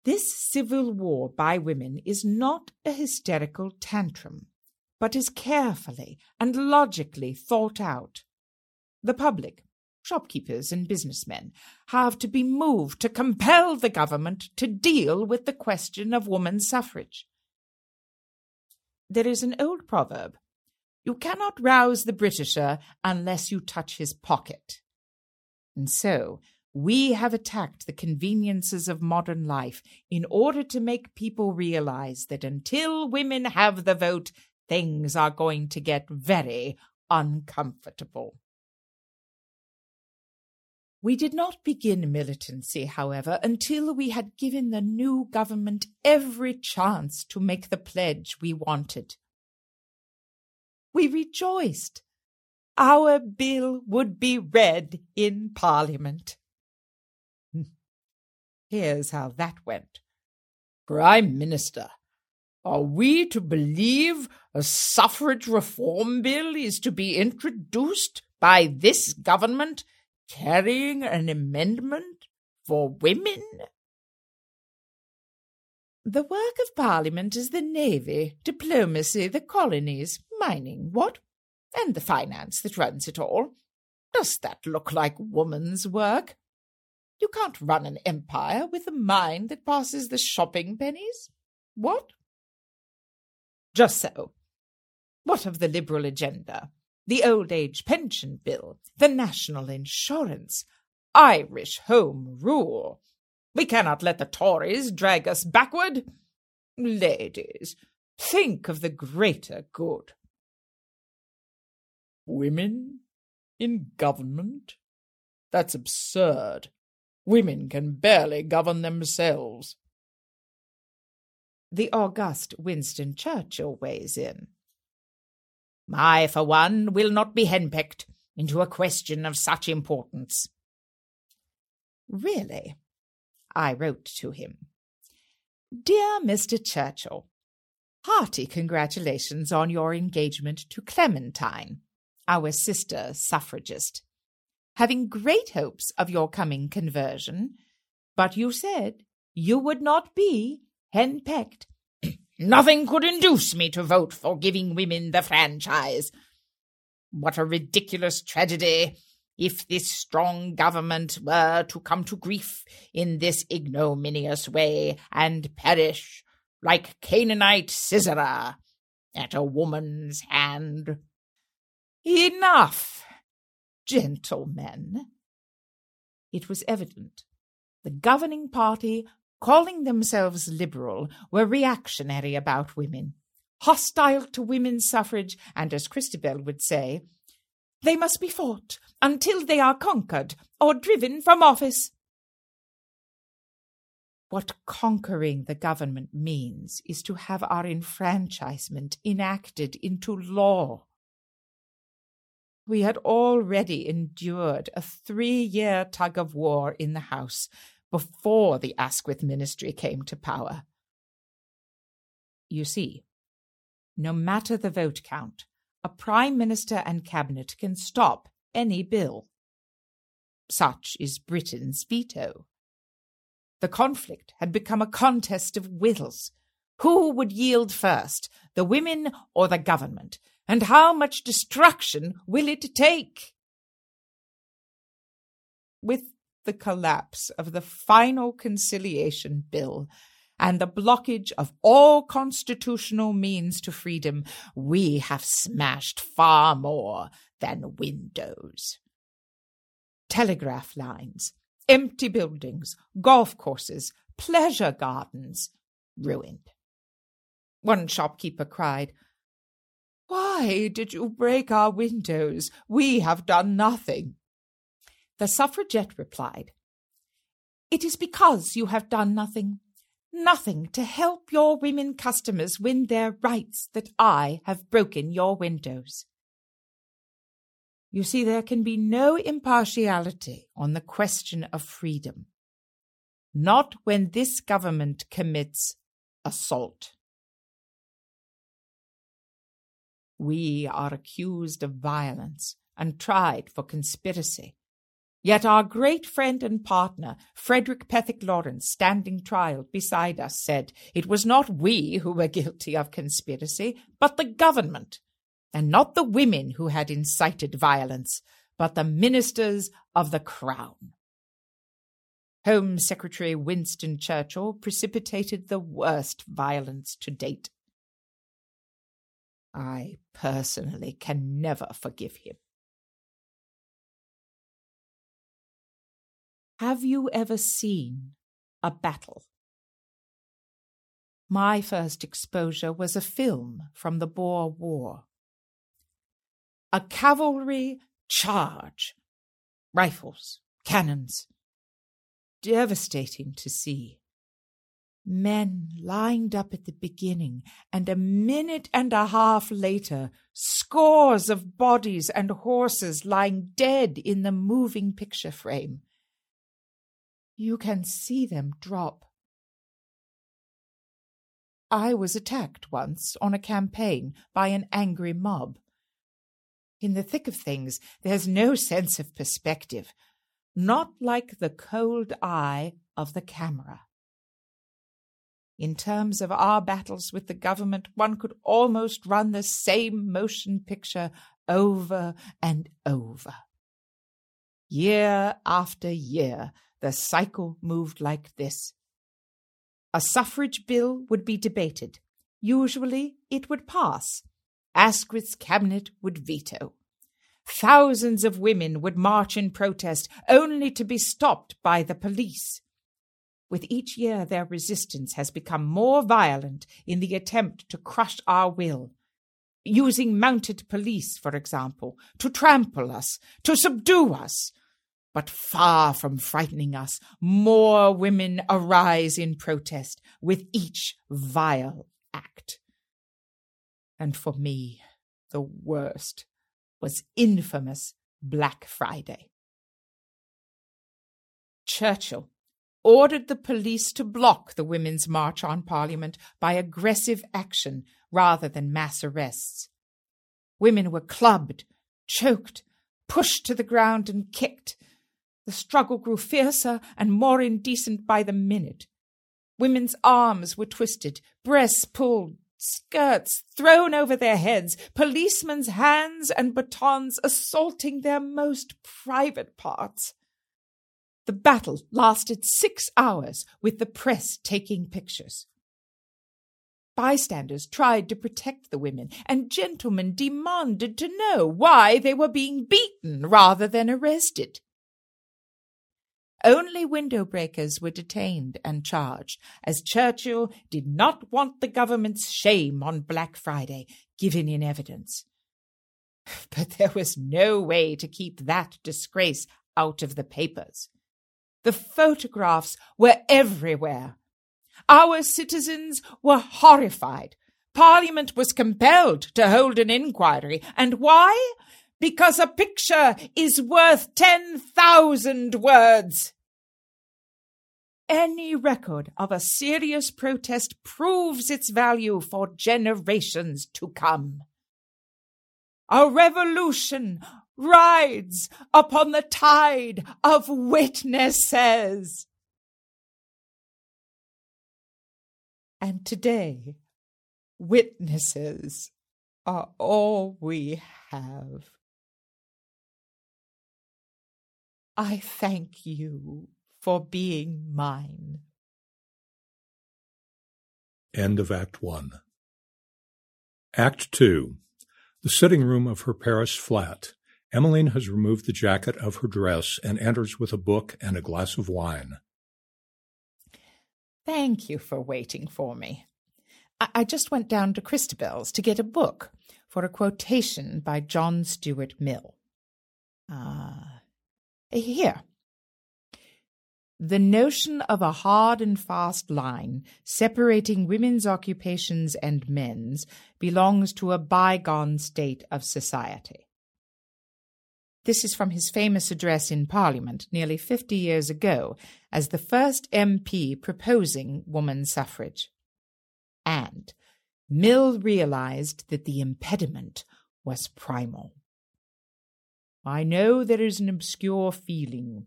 This civil war by women is not a hysterical tantrum, but is carefully and logically thought out. The public, shopkeepers and businessmen, have to be moved to compel the government to deal with the question of woman suffrage. There is an old proverb you cannot rouse the Britisher unless you touch his pocket. And so, we have attacked the conveniences of modern life in order to make people realize that until women have the vote, things are going to get very uncomfortable. We did not begin militancy, however, until we had given the new government every chance to make the pledge we wanted. We rejoiced. Our bill would be read in Parliament. Here's how that went. Prime Minister, are we to believe a suffrage reform bill is to be introduced by this government carrying an amendment for women? The work of Parliament is the navy, diplomacy, the colonies, mining, what? And the finance that runs it all. Does that look like woman's work? You can't run an empire with a mind that passes the shopping pennies. What? Just so. What of the liberal agenda? The old age pension bill, the national insurance, Irish home rule. We cannot let the Tories drag us backward. Ladies, think of the greater good. Women in government? That's absurd. Women can barely govern themselves. The august Winston Churchill weighs in. I, for one, will not be henpecked into a question of such importance. Really? I wrote to him. Dear Mr. Churchill, hearty congratulations on your engagement to Clementine, our sister suffragist having great hopes of your coming conversion, but you said you would not be henpecked. Nothing could induce me to vote for giving women the franchise. What a ridiculous tragedy if this strong government were to come to grief in this ignominious way and perish like Canaanite Sisera at a woman's hand. Enough! gentlemen. It was evident the governing party, calling themselves liberal, were reactionary about women, hostile to women's suffrage, and, as Christabel would say, they must be fought until they are conquered or driven from office. What conquering the government means is to have our enfranchisement enacted into law. We had already endured a three year tug of war in the House before the Asquith ministry came to power. You see, no matter the vote count, a Prime Minister and Cabinet can stop any bill. Such is Britain's veto. The conflict had become a contest of wills. Who would yield first, the women or the government? And how much destruction will it take? With the collapse of the final conciliation bill and the blockage of all constitutional means to freedom, we have smashed far more than windows. Telegraph lines, empty buildings, golf courses, pleasure gardens, ruined. One shopkeeper cried, why did you break our windows? We have done nothing. The suffragette replied, It is because you have done nothing, nothing to help your women customers win their rights that I have broken your windows. You see, there can be no impartiality on the question of freedom, not when this government commits assault. We are accused of violence and tried for conspiracy. Yet our great friend and partner, Frederick Pethick Lawrence, standing trial beside us, said it was not we who were guilty of conspiracy, but the government, and not the women who had incited violence, but the ministers of the Crown. Home Secretary Winston Churchill precipitated the worst violence to date I personally can never forgive him. Have you ever seen a battle? My first exposure was a film from the Boer War. A cavalry charge. Rifles, cannons. Devastating to see. Men lined up at the beginning, and a minute and a half later, scores of bodies and horses lying dead in the moving picture frame. You can see them drop. I was attacked once on a campaign by an angry mob. In the thick of things, there's no sense of perspective, not like the cold eye of the camera. In terms of our battles with the government, one could almost run the same motion picture over and over. Year after year, the cycle moved like this. A suffrage bill would be debated. Usually it would pass. Asquith's cabinet would veto. Thousands of women would march in protest, only to be stopped by the police. With each year, their resistance has become more violent in the attempt to crush our will. Using mounted police, for example, to trample us, to subdue us. But far from frightening us, more women arise in protest with each vile act. And for me, the worst was infamous Black Friday. Churchill ordered the police to block the Women's March on Parliament by aggressive action rather than mass arrests. Women were clubbed, choked, pushed to the ground, and kicked. The struggle grew fiercer and more indecent by the minute. Women's arms were twisted, breasts pulled, skirts thrown over their heads, policemen's hands and batons assaulting their most private parts. The battle lasted six hours, with the press taking pictures. Bystanders tried to protect the women, and gentlemen demanded to know why they were being beaten rather than arrested. Only window breakers were detained and charged, as Churchill did not want the government's shame on Black Friday given in evidence. But there was no way to keep that disgrace out of the papers. The photographs were everywhere. Our citizens were horrified. Parliament was compelled to hold an inquiry. And why? Because a picture is worth 10,000 words. Any record of a serious protest proves its value for generations to come. A revolution rides upon the tide of witnesses. And today, witnesses are all we have. I thank you for being mine. End of Act 1. Act 2. The sitting room of her Paris flat. Emmeline has removed the jacket of her dress and enters with a book and a glass of wine. Thank you for waiting for me. I, I just went down to Christabel's to get a book for a quotation by John Stuart Mill. Ah, Uh, here. The notion of a hard and fast line separating women's occupations and men's belongs to a bygone state of society. This is from his famous address in Parliament nearly 50 years ago as the first MP proposing woman suffrage. And Mill realized that the impediment was primal. I know there is an obscure feeling,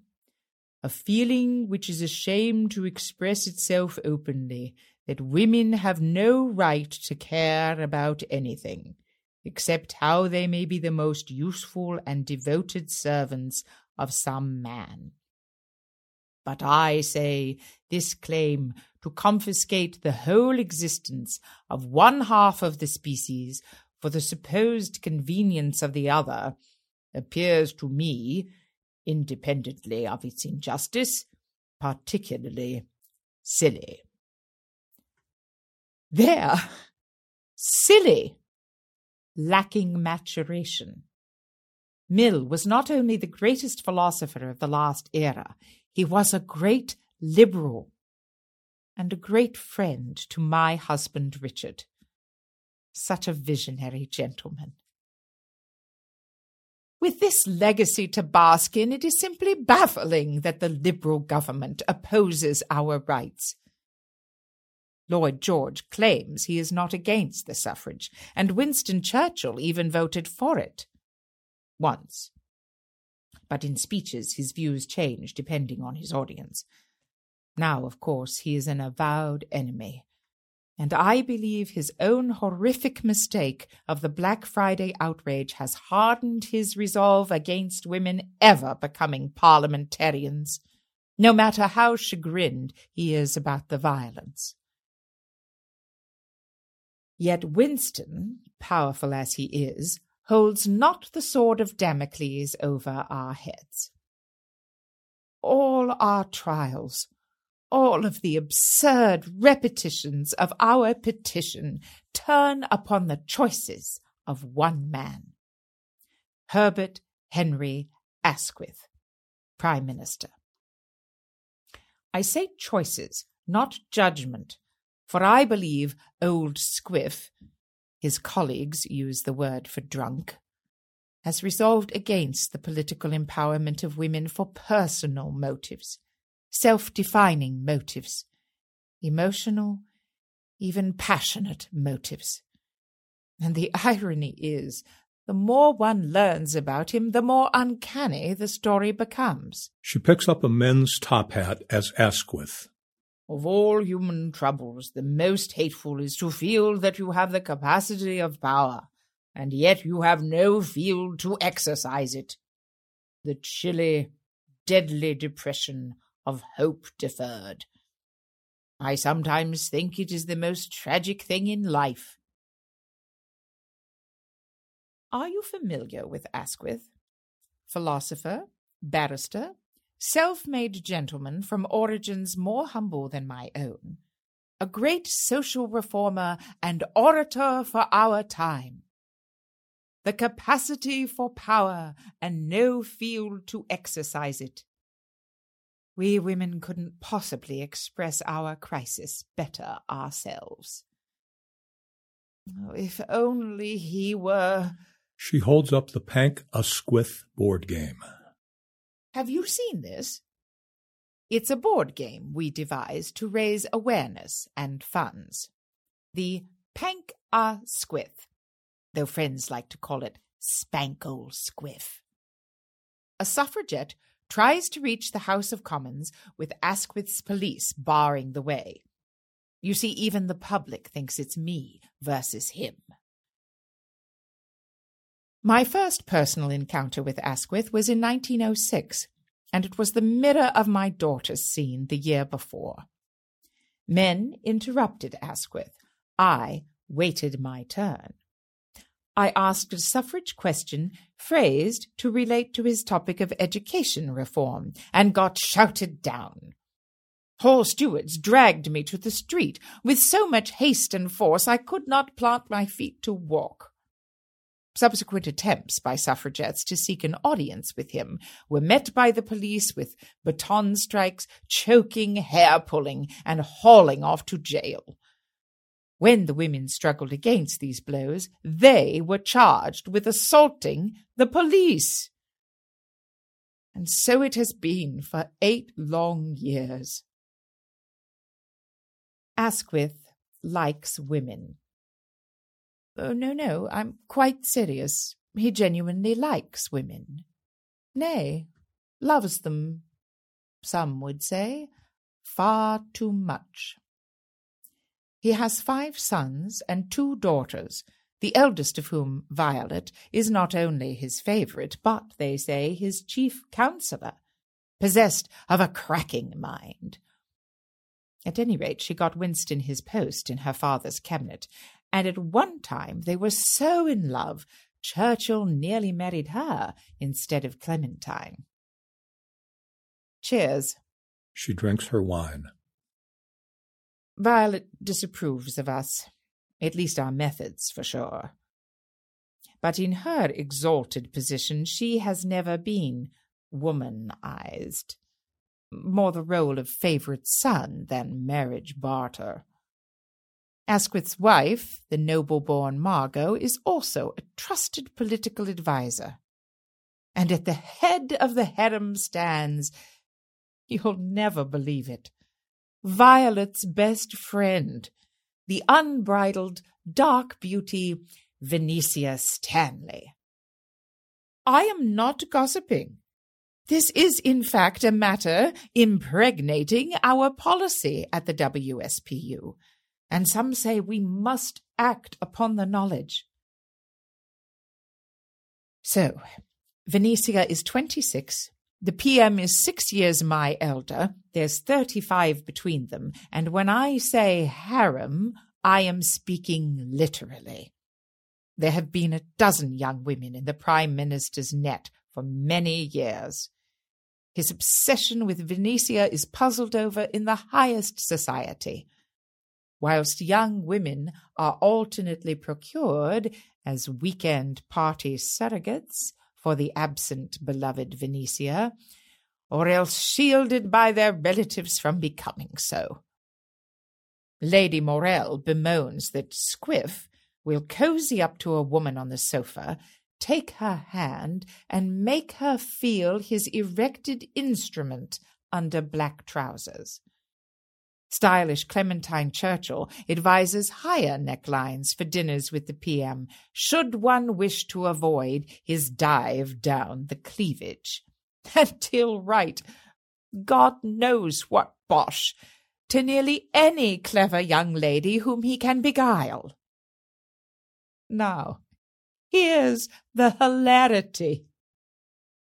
a feeling which is ashamed to express itself openly, that women have no right to care about anything except how they may be the most useful and devoted servants of some man. But I say this claim to confiscate the whole existence of one half of the species for the supposed convenience of the other appears to me, independently of its injustice, particularly silly. There, silly lacking maturation, Mill was not only the greatest philosopher of the last era, he was a great liberal and a great friend to my husband Richard. Such a visionary gentleman. With this legacy to bask in, it is simply baffling that the Liberal government opposes our rights. Lloyd George claims he is not against the suffrage, and Winston Churchill even voted for it. Once. But in speeches, his views change depending on his audience. Now, of course, he is an avowed enemy. And I believe his own horrific mistake of the Black Friday outrage has hardened his resolve against women ever becoming parliamentarians, no matter how chagrined he is about the violence. Yet Winston, powerful as he is, holds not the sword of Damocles over our heads. All our trials, all of the absurd repetitions of our petition turn upon the choices of one man Herbert Henry Asquith, Prime Minister. I say choices, not judgment, for I believe old Squiff, his colleagues use the word for drunk, has resolved against the political empowerment of women for personal motives self defining motives, emotional, even passionate motives. And the irony is, the more one learns about him, the more uncanny the story becomes. She picks up a men's top hat as Asquith. Of all human troubles, the most hateful is to feel that you have the capacity of power, and yet you have no field to exercise it. The chilly, deadly depression of hope deferred. I sometimes think it is the most tragic thing in life. Are you familiar with Asquith? Philosopher, barrister, self made gentleman from origins more humble than my own, a great social reformer and orator for our time. The capacity for power and no field to exercise it. We women couldn't possibly express our crisis better ourselves. Oh, if only he were. She holds up the Pank Asquith board game. Have you seen this? It's a board game we devised to raise awareness and funds. The Pank Asquith, though friends like to call it Spankle Squiff. A suffragette tries to reach the House of Commons with Asquith's police barring the way. You see, even the public thinks it's me versus him. My first personal encounter with Asquith was in 1906, and it was the mirror of my daughter's scene the year before. Men interrupted Asquith. I waited my turn. I asked a suffrage question phrased to relate to his topic of education reform and got shouted down. Hall stewards dragged me to the street with so much haste and force I could not plant my feet to walk. Subsequent attempts by suffragettes to seek an audience with him were met by the police with baton strikes, choking, hair pulling, and hauling off to jail. When the women struggled against these blows, they were charged with assaulting the police. And so it has been for eight long years. Asquith likes women. Oh, no, no, I'm quite serious. He genuinely likes women. Nay, loves them, some would say, far too much. He has five sons and two daughters, the eldest of whom, Violet, is not only his favourite, but, they say, his chief counsellor, possessed of a cracking mind. At any rate, she got Winston his post in her father's cabinet, and at one time they were so in love Churchill nearly married her instead of Clementine. Cheers. She drinks her wine. Violet disapproves of us, at least our methods, for sure. but in her exalted position she has never been womanized, more the role of favourite son than marriage barter. Asquith's wife, the noble born Margot, is also a trusted political adviser. And at the head of the harem stands, you'll never believe it, Violet's best friend, the unbridled dark beauty Venetia Stanley. I am not gossiping. This is, in fact, a matter impregnating our policy at the WSPU, and some say we must act upon the knowledge. So, Venetia is 26, the PM is six years my elder, there's 35 between them, and when I say harem, I am speaking literally. There have been a dozen young women in the Prime Minister's net for many years. His obsession with Venetia is puzzled over in the highest society. Whilst young women are alternately procured as weekend party surrogates for the absent beloved Venetia, or else shielded by their relatives from becoming so. Lady Morrell bemoans that Squiff will cozy up to a woman on the sofa, take her hand, and make her feel his erected instrument under black trousers. Stylish Clementine Churchill advises higher necklines for dinners with the PM, should one wish to avoid his dive down the cleavage. And Till Wright, God knows what bosh, to nearly any clever young lady whom he can beguile. Now, here's the hilarity.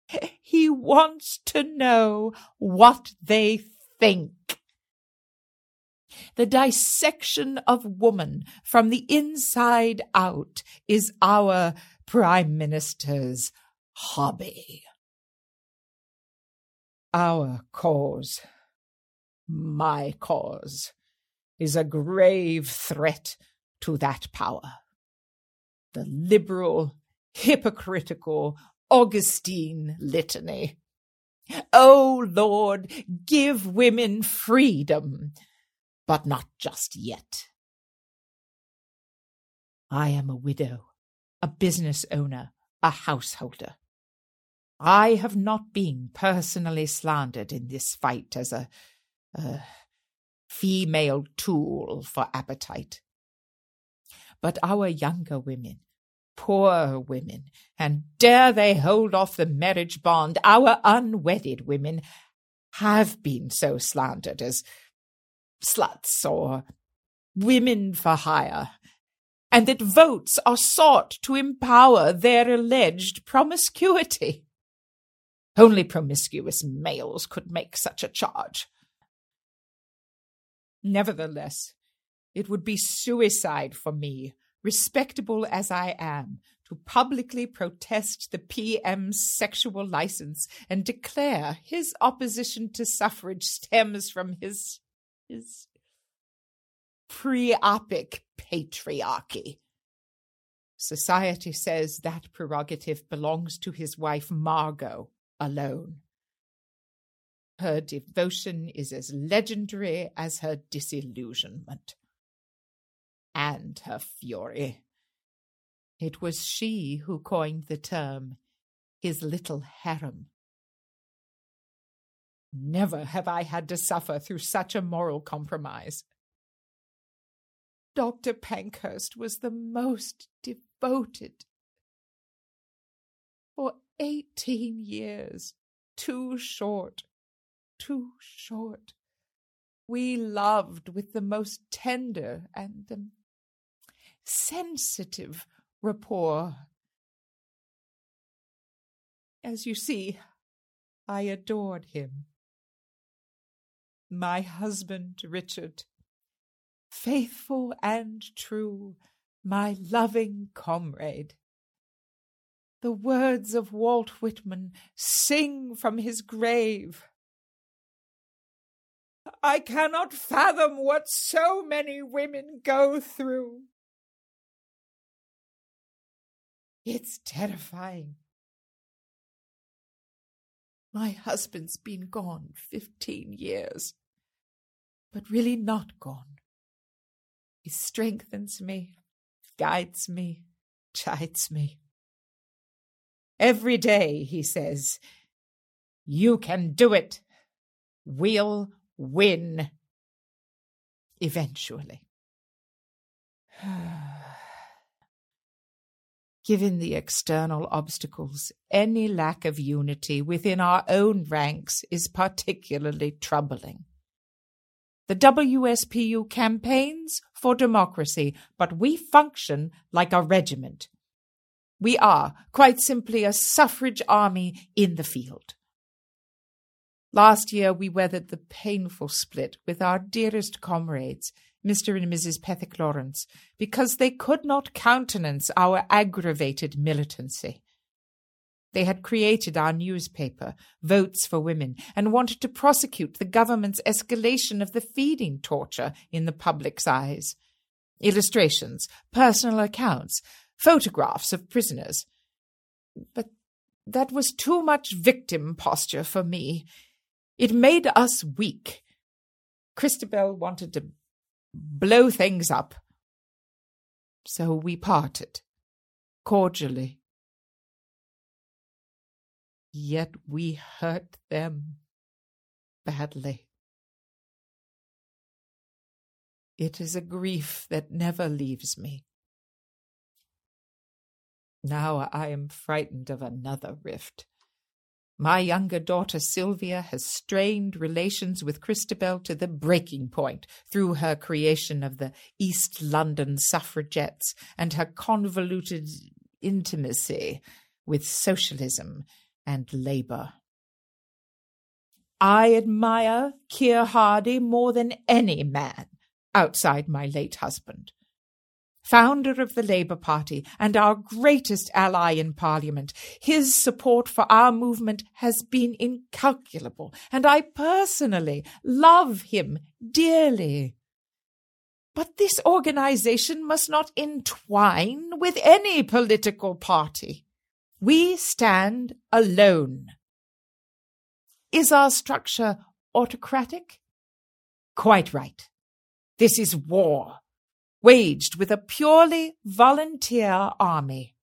He wants to know what they think. The dissection of woman from the inside out is our Prime Minister's hobby. Our cause, my cause, is a grave threat to that power the liberal, hypocritical, Augustine litany. O oh Lord, give women freedom, but not just yet. I am a widow, a business owner, a householder. I have not been personally slandered in this fight as a, a female tool for appetite but our younger women, poor women, and dare they hold off the marriage bond, our unwedded women have been so slandered as sluts or women for hire, and that votes are sought to empower their alleged promiscuity. Only promiscuous males could make such a charge. Nevertheless, it would be suicide for me, respectable as I am, to publicly protest the PM's sexual license and declare his opposition to suffrage stems from his his priapic patriarchy. Society says that prerogative belongs to his wife Margot alone. Her devotion is as legendary as her disillusionment and her fury. It was she who coined the term his little harem. Never have I had to suffer through such a moral compromise. Dr. Pankhurst was the most devoted. For eighteen years, too short, too short, we loved with the most tender and the sensitive rapport. As you see, I adored him. My husband, Richard, faithful and true, my loving comrade. The words of Walt Whitman sing from his grave. I cannot fathom what so many women go through. It's terrifying. My husband's been gone fifteen years, but really not gone. He strengthens me, guides me, chides me. Every day he says, You can do it. We'll win. Eventually. Given the external obstacles, any lack of unity within our own ranks is particularly troubling. The WSPU campaigns for democracy, but we function like a regiment. We are, quite simply, a suffrage army in the field. Last year, we weathered the painful split with our dearest comrades, Mr. and Mrs. Pethick Lawrence, because they could not countenance our aggravated militancy. They had created our newspaper, Votes for Women, and wanted to prosecute the government's escalation of the feeding torture in the public's eyes. Illustrations, personal accounts, photographs of prisoners. But that was too much victim posture for me. It made us weak. Christabel wanted to blow things up. So we parted, cordially. Yet we hurt them badly. It is a grief that never leaves me. Now I am frightened of another rift. My younger daughter Sylvia has strained relations with Christabel to the breaking point through her creation of the East London suffragettes and her convoluted intimacy with socialism and labour. I admire Keir Hardie more than any man outside my late husband founder of the Labour Party and our greatest ally in Parliament. His support for our movement has been incalculable, and I personally love him dearly. But this organization must not entwine with any political party. We stand alone. Is our structure autocratic? Quite right. This is war waged with a purely volunteer army.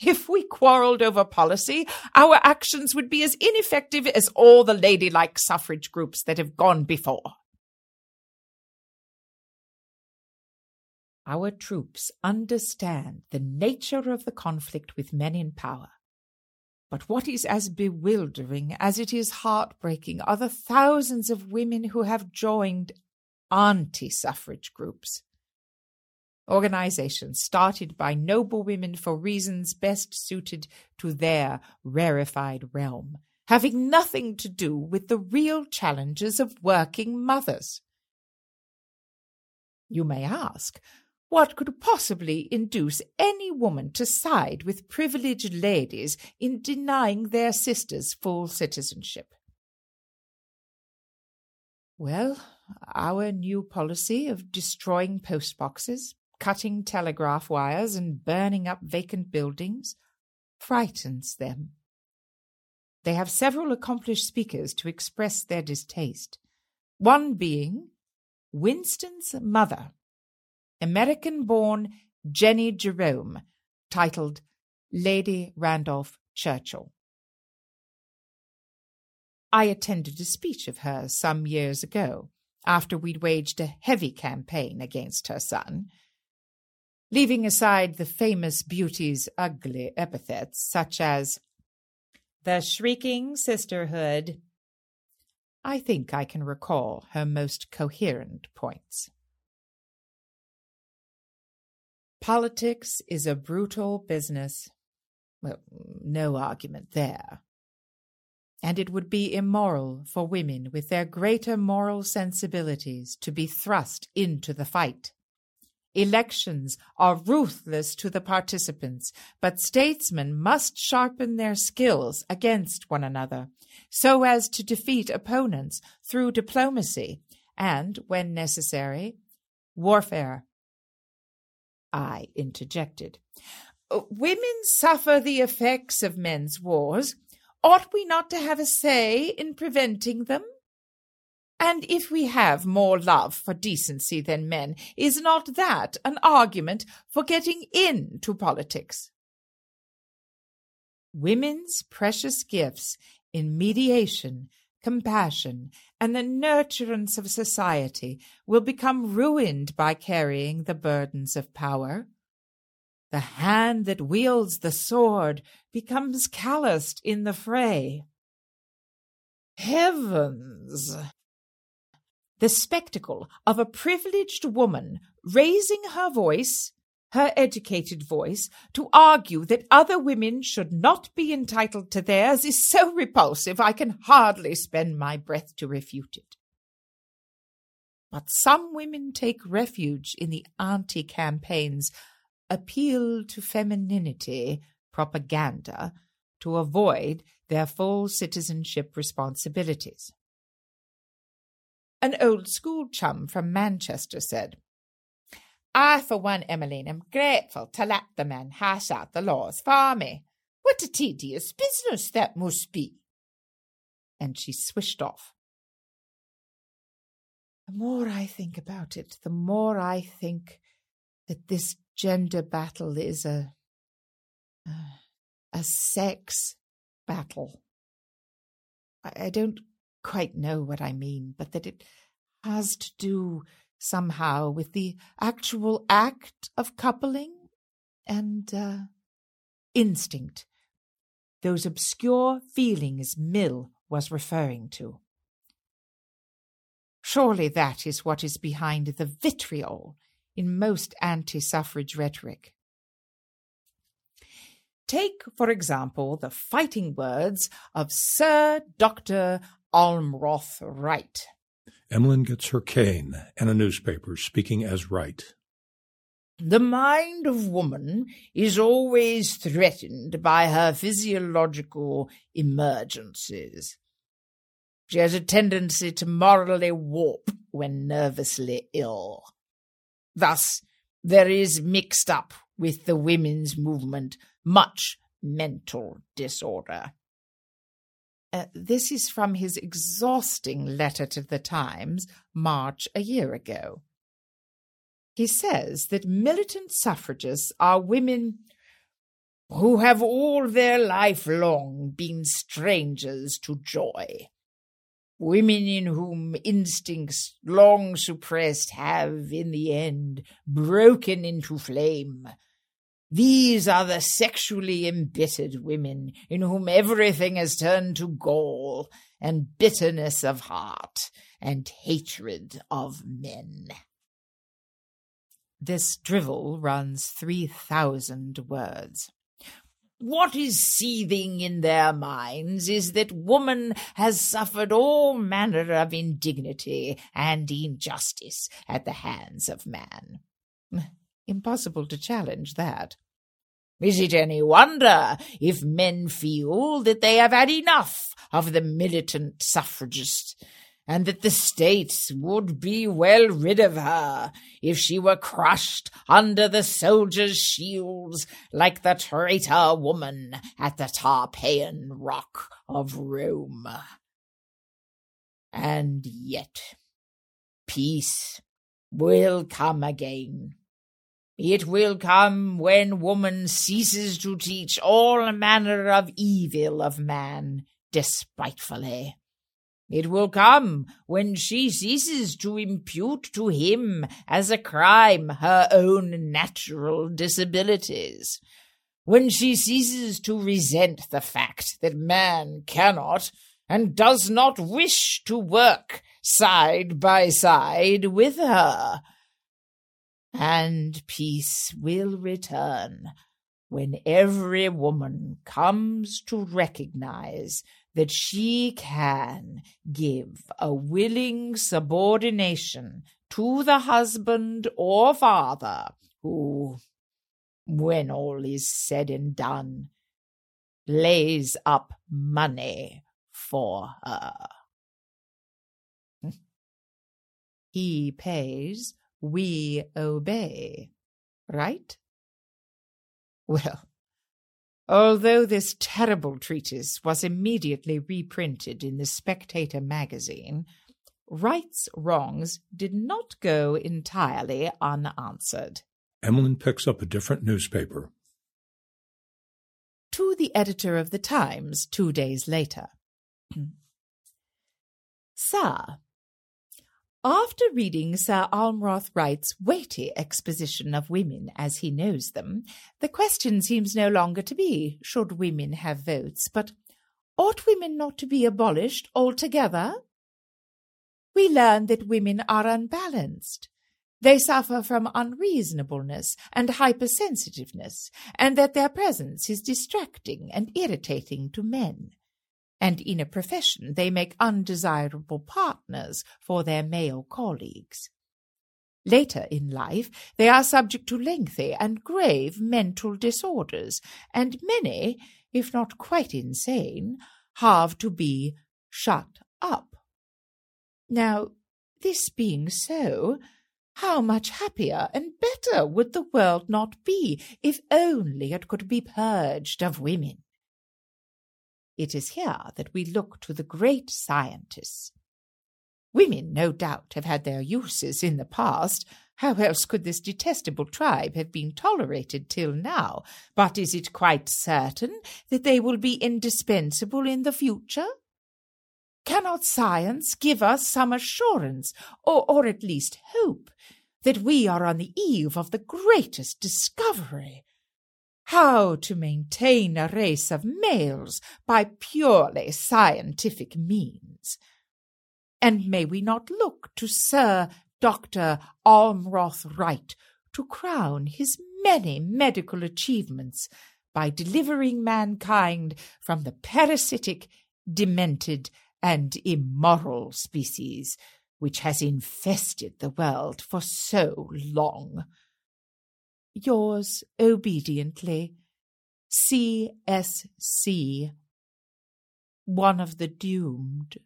If we quarrelled over policy, our actions would be as ineffective as all the ladylike suffrage groups that have gone before. Our troops understand the nature of the conflict with men in power. But what is as bewildering as it is heartbreaking are the thousands of women who have joined anti suffrage groups organizations started by noble women for reasons best suited to their rarefied realm, having nothing to do with the real challenges of working mothers. You may ask, what could possibly induce any woman to side with privileged ladies in denying their sisters full citizenship? Well, our new policy of destroying postboxes, cutting telegraph wires and burning up vacant buildings frightens them. They have several accomplished speakers to express their distaste, one being Winston's mother, American born Jennie Jerome, titled Lady Randolph Churchill. I attended a speech of hers some years ago, after we'd waged a heavy campaign against her son, leaving aside the famous beauty's ugly epithets such as the shrieking sisterhood. I think I can recall her most coherent points. Politics is a brutal business. Well, no argument there. And it would be immoral for women with their greater moral sensibilities to be thrust into the fight. Elections are ruthless to the participants, but statesmen must sharpen their skills against one another so as to defeat opponents through diplomacy and, when necessary, warfare. I interjected. Uh, women suffer the effects of men's wars, ought we not to have a say in preventing them? And if we have more love for decency than men, is not that an argument for getting into politics? Women's precious gifts in mediation, compassion, and the nurturance of society will become ruined by carrying the burdens of power. The hand that wields the sword becomes calloused in the fray. Heavens! The spectacle of a privileged woman raising her voice, her educated voice, to argue that other women should not be entitled to theirs is so repulsive I can hardly spend my breath to refute it. But some women take refuge in the anti campaigns appeal to femininity propaganda to avoid their full citizenship responsibilities. An old school chum from Manchester said, I, for one, Emmeline, am grateful to let the men hash out the laws for me. What a tedious business that must be. And she swished off. The more I think about it, the more I think that this gender battle is a a sex battle. I, I don't quite know what I mean, but that it has to do somehow with the actual act of coupling and uh, instinct, those obscure feelings Mill was referring to. Surely that is what is behind the vitriol in most anti suffrage rhetoric. Take, for example, the fighting words of Sir Dr. Almroth Wright. Emmeline gets her cane and a newspaper, speaking as Wright. The mind of woman is always threatened by her physiological emergencies. She has a tendency to morally warp when nervously ill. Thus, there is mixed up with the women's movement much mental disorder. Uh, this is from his exhausting letter to the Times, March a year ago. He says that militant suffragists are women who have all their life long been strangers to joy women in whom instincts long suppressed have, in the end, broken into flame. These are the sexually embittered women in whom everything has turned to gall and bitterness of heart and hatred of men. This drivel runs three thousand words. What is seething in their minds is that woman has suffered all manner of indignity and injustice at the hands of man. Impossible to challenge that. Is it any wonder if men feel that they have had enough of the militant suffragist and that the state would be well rid of her if she were crushed under the soldiers' shields like the traitor woman at the Tarpeian Rock of Rome. And yet, peace will come again. It will come when woman ceases to teach all manner of evil of man despitefully it will come when she ceases to impute to him as a crime her own natural disabilities, when she ceases to resent the fact that man cannot and does not wish to work side by side with her. And peace will return when every woman comes to recognize that she can give a willing subordination to the husband or father who, when all is said and done, lays up money for her. He pays, we obey, right? Well, although this terrible treatise was immediately reprinted in the Spectator magazine, Wright's wrongs did not go entirely unanswered. Emmeline picks up a different newspaper. To the editor of the Times two days later. Sir, after reading Sir Almroth Wright's weighty exposition of women as he knows them, the question seems no longer to be, should women have votes, but ought women not to be abolished altogether? We learn that women are unbalanced. They suffer from unreasonableness and hypersensitiveness, and that their presence is distracting and irritating to men and in a profession they make undesirable partners for their male colleagues. Later in life, they are subject to lengthy and grave mental disorders, and many, if not quite insane, have to be shut up. Now, this being so, how much happier and better would the world not be if only it could be purged of women? It is here that we look to the great scientists. Women, no doubt, have had their uses in the past. How else could this detestable tribe have been tolerated till now? But is it quite certain that they will be indispensable in the future? Cannot science give us some assurance, or, or at least hope, that we are on the eve of the greatest discovery how to maintain a race of males by purely scientific means. And may we not look to Sir Dr. Almroth Wright to crown his many medical achievements by delivering mankind from the parasitic, demented, and immoral species which has infested the world for so long? Yours obediently, C.S.C., one of the doomed.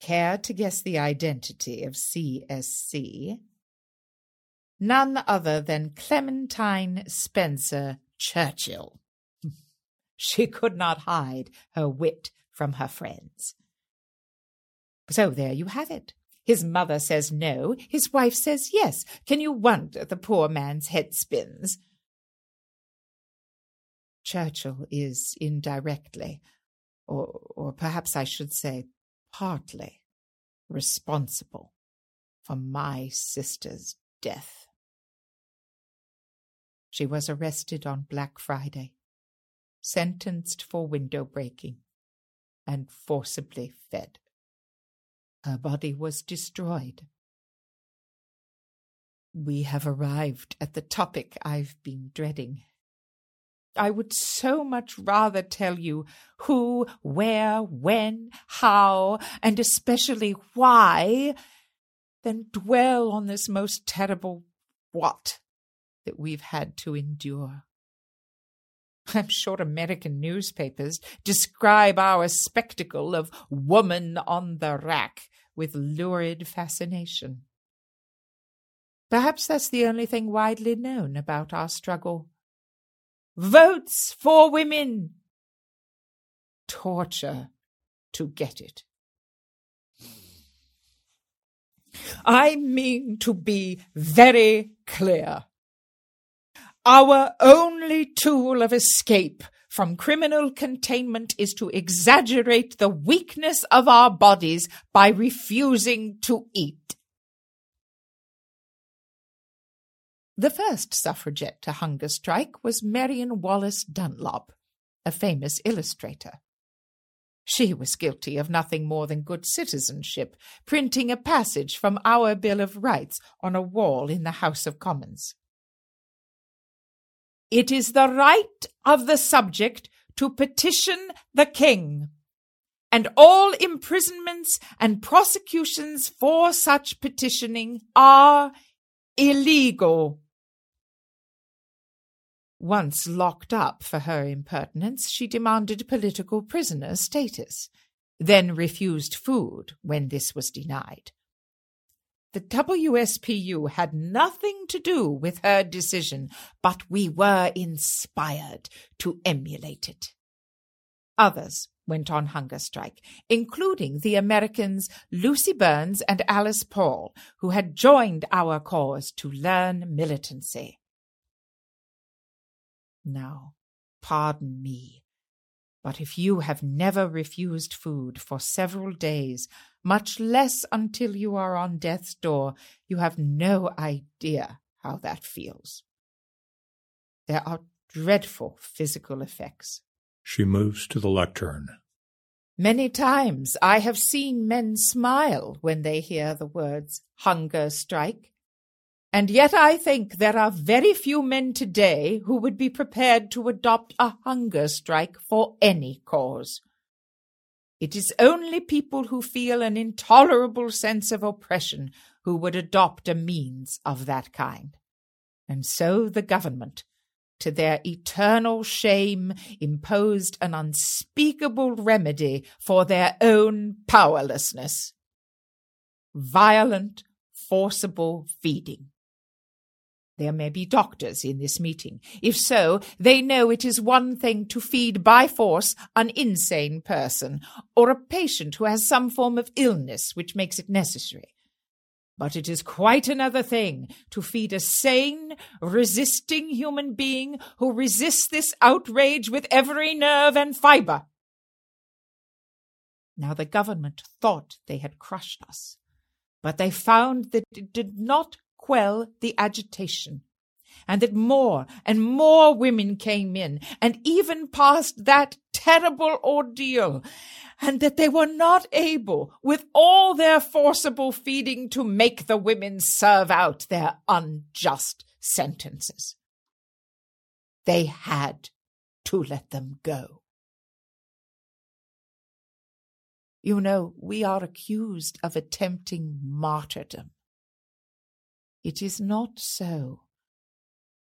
Care to guess the identity of C.S.C.? None other than Clementine Spencer Churchill. she could not hide her wit from her friends. So there you have it. His mother says no. His wife says yes. Can you wonder the poor man's head spins? Churchill is indirectly, or, or perhaps I should say partly, responsible for my sister's death. She was arrested on Black Friday, sentenced for window breaking, and forcibly fed. Her body was destroyed. We have arrived at the topic I've been dreading. I would so much rather tell you who, where, when, how, and especially why, than dwell on this most terrible what that we've had to endure. I'm sure American newspapers describe our spectacle of woman on the rack with lurid fascination. Perhaps that's the only thing widely known about our struggle. Votes for women! Torture to get it. I mean to be very clear. Our only tool of escape from criminal containment is to exaggerate the weakness of our bodies by refusing to eat. The first suffragette to hunger strike was Marion Wallace Dunlop, a famous illustrator. She was guilty of nothing more than good citizenship, printing a passage from our Bill of Rights on a wall in the House of Commons. It is the right of the subject to petition the king, and all imprisonments and prosecutions for such petitioning are illegal. Once locked up for her impertinence, she demanded political prisoner status, then refused food when this was denied. The WSPU had nothing to do with her decision, but we were inspired to emulate it. Others went on hunger strike, including the Americans Lucy Burns and Alice Paul, who had joined our cause to learn militancy. Now, pardon me, but if you have never refused food for several days, much less until you are on death's door, you have no idea how that feels. There are dreadful physical effects. She moves to the lectern. Many times I have seen men smile when they hear the words hunger strike. And yet I think there are very few men today who would be prepared to adopt a hunger strike for any cause. It is only people who feel an intolerable sense of oppression who would adopt a means of that kind. And so the government, to their eternal shame, imposed an unspeakable remedy for their own powerlessness violent, forcible feeding. There may be doctors in this meeting. If so, they know it is one thing to feed by force an insane person or a patient who has some form of illness which makes it necessary. But it is quite another thing to feed a sane, resisting human being who resists this outrage with every nerve and fibre. Now the government thought they had crushed us, but they found that it did not quell the agitation, and that more and more women came in and even passed that terrible ordeal, and that they were not able, with all their forcible feeding, to make the women serve out their unjust sentences. They had to let them go. You know, we are accused of attempting martyrdom. It is not so.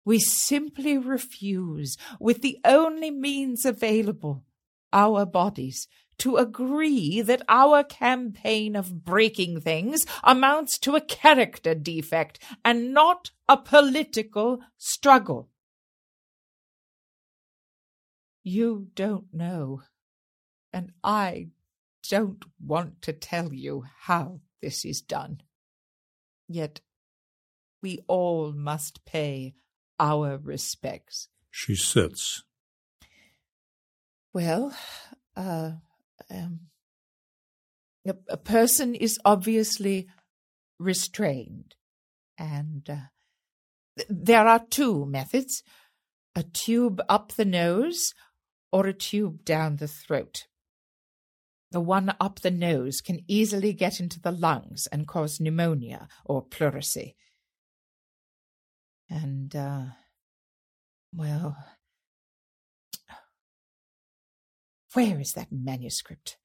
We simply refuse, with the only means available, our bodies, to agree that our campaign of breaking things amounts to a character defect and not a political struggle. You don't know, and I don't want to tell you how this is done. Yet we all must pay our respects. She sits. Well, uh, um, a, a, person is obviously restrained, and uh, th- there are two methods a tube up the nose or a tube down the throat. The one up the nose can easily get into the lungs and cause pneumonia or pleurisy. And, uh, well, where is that manuscript?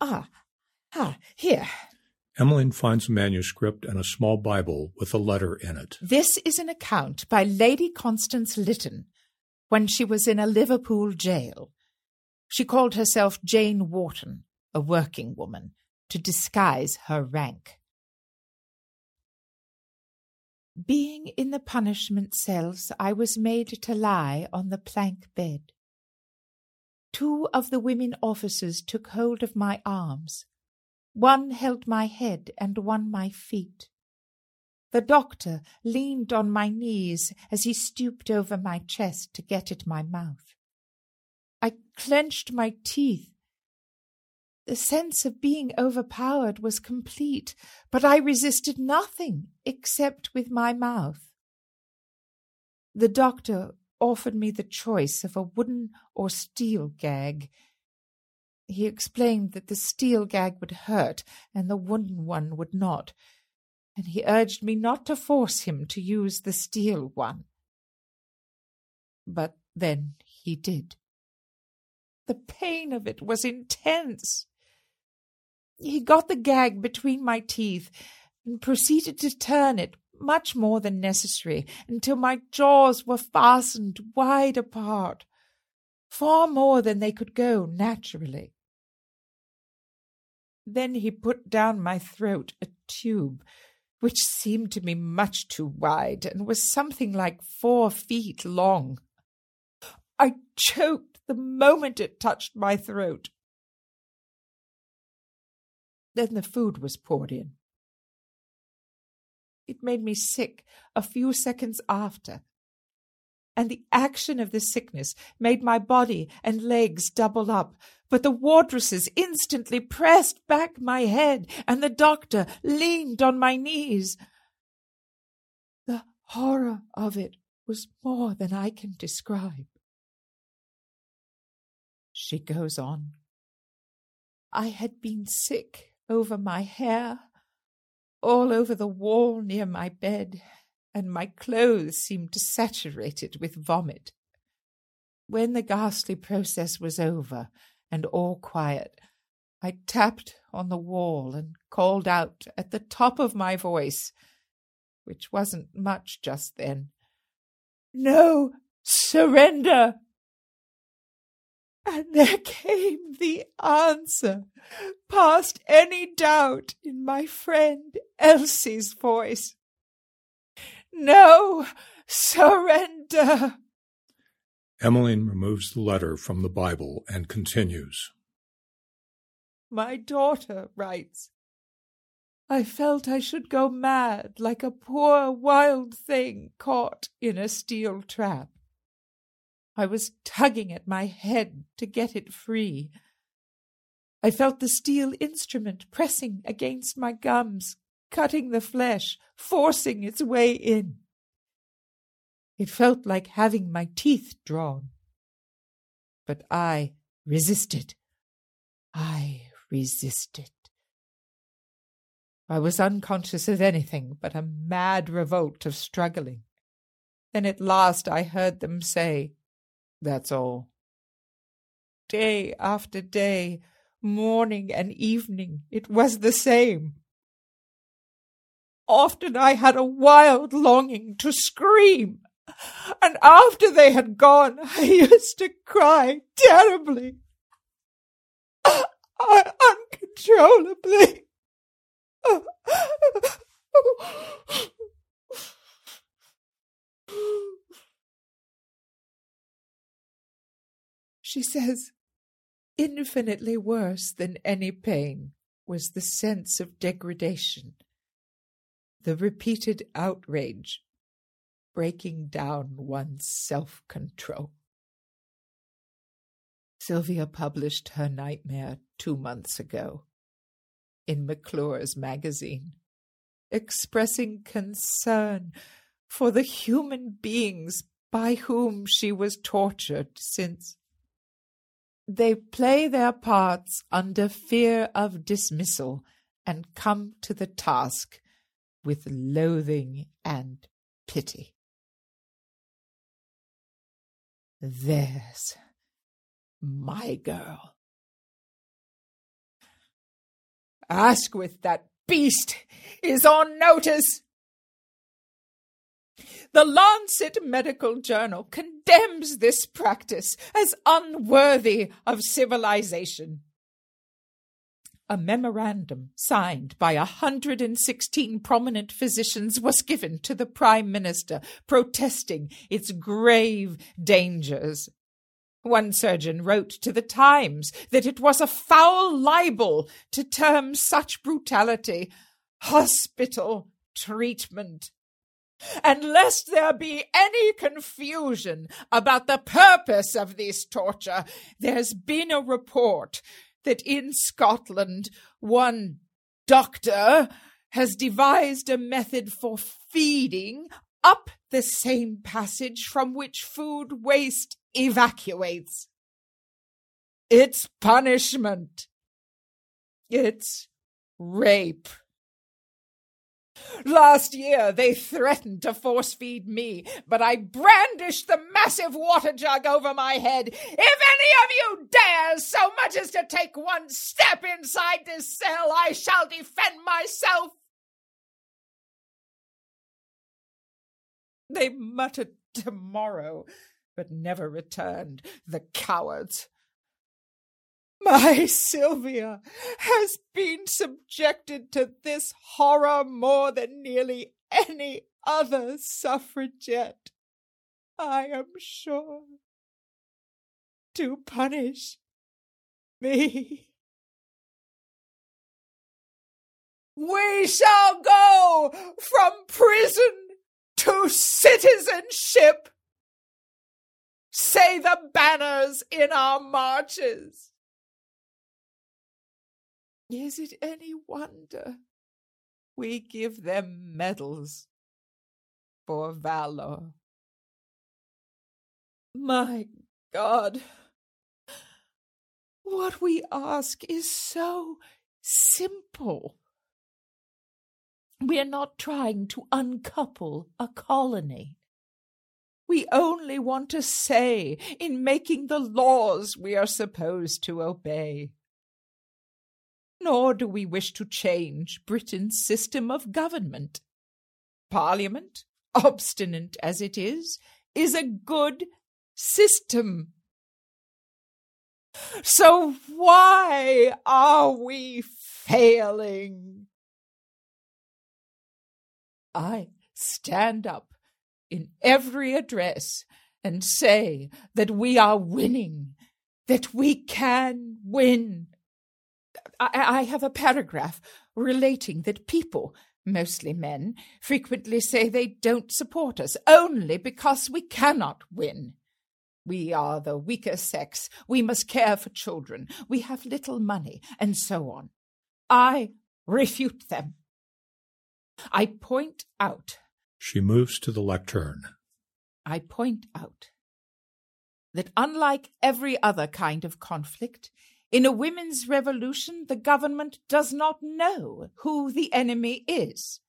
Ah, ah, here. Emmeline finds a manuscript and a small Bible with a letter in it. This is an account by Lady Constance Lytton when she was in a Liverpool jail. She called herself Jane Wharton, a working woman, to disguise her rank. Being in the punishment cells, I was made to lie on the plank bed. Two of the women officers took hold of my arms. One held my head and one my feet. The doctor leaned on my knees as he stooped over my chest to get at my mouth. I clenched my teeth the sense of being overpowered was complete, but I resisted nothing except with my mouth. The doctor offered me the choice of a wooden or steel gag. He explained that the steel gag would hurt and the wooden one would not, and he urged me not to force him to use the steel one. But then he did. The pain of it was intense. He got the gag between my teeth and proceeded to turn it much more than necessary until my jaws were fastened wide apart, far more than they could go naturally. Then he put down my throat a tube which seemed to me much too wide and was something like four feet long. I choked the moment it touched my throat. Then the food was poured in. It made me sick a few seconds after, and the action of the sickness made my body and legs double up, but the wardresses instantly pressed back my head, and the doctor leaned on my knees. The horror of it was more than I can describe. She goes on. I had been sick over my hair, all over the wall near my bed, and my clothes seemed saturated with vomit. When the ghastly process was over, and all quiet, I tapped on the wall and called out at the top of my voice, which wasn't much just then, No surrender! And there came the answer, past any doubt, in my friend Elsie's voice. No surrender! Emmeline removes the letter from the Bible and continues. My daughter writes, I felt I should go mad like a poor wild thing caught in a steel trap. I was tugging at my head to get it free. I felt the steel instrument pressing against my gums, cutting the flesh, forcing its way in. It felt like having my teeth drawn. But I resisted. I resisted. I was unconscious of anything but a mad revolt of struggling. Then at last I heard them say, That's all. Day after day, morning and evening, it was the same. Often I had a wild longing to scream. And after they had gone, I used to cry terribly, uncontrollably. She says, infinitely worse than any pain was the sense of degradation, the repeated outrage breaking down one's self control. Sylvia published her nightmare two months ago in McClure's magazine, expressing concern for the human beings by whom she was tortured since they play their parts under fear of dismissal and come to the task with loathing and pity. There's my girl. Asquith, that beast, is on notice. The Lancet Medical Journal condemns this practice as unworthy of civilization a memorandum signed by 116 prominent physicians was given to the Prime Minister protesting its grave dangers. One surgeon wrote to the Times that it was a foul libel to term such brutality hospital treatment. And lest there be any confusion about the purpose of this torture, there's been a report that in Scotland one doctor has devised a method for feeding up the same passage from which food waste evacuates. It's punishment. It's rape. Last year they threatened to force feed me, but I brandished the massive water jug over my head. If any of you dares so much as to take one step inside this cell, I shall defend myself. They muttered tomorrow, but never returned, the cowards. My Sylvia has been subjected to this horror more than nearly any other suffragette, I am sure, to punish me. We shall go from prison to citizenship, say the banners in our marches. Is it any wonder we give them medals for valor? My God, what we ask is so simple. We are not trying to uncouple a colony. We only want to say, in making the laws we are supposed to obey. Nor do we wish to change Britain's system of government. Parliament, obstinate as it is, is a good system. So why are we failing? I stand up in every address and say that we are winning, that we can win. I, I have a paragraph relating that people, mostly men, frequently say they don't support us only because we cannot win. We are the weaker sex. We must care for children. We have little money, and so on. I refute them. I point out. She moves to the lectern. I point out that unlike every other kind of conflict, in a women's revolution, the government does not know who the enemy is.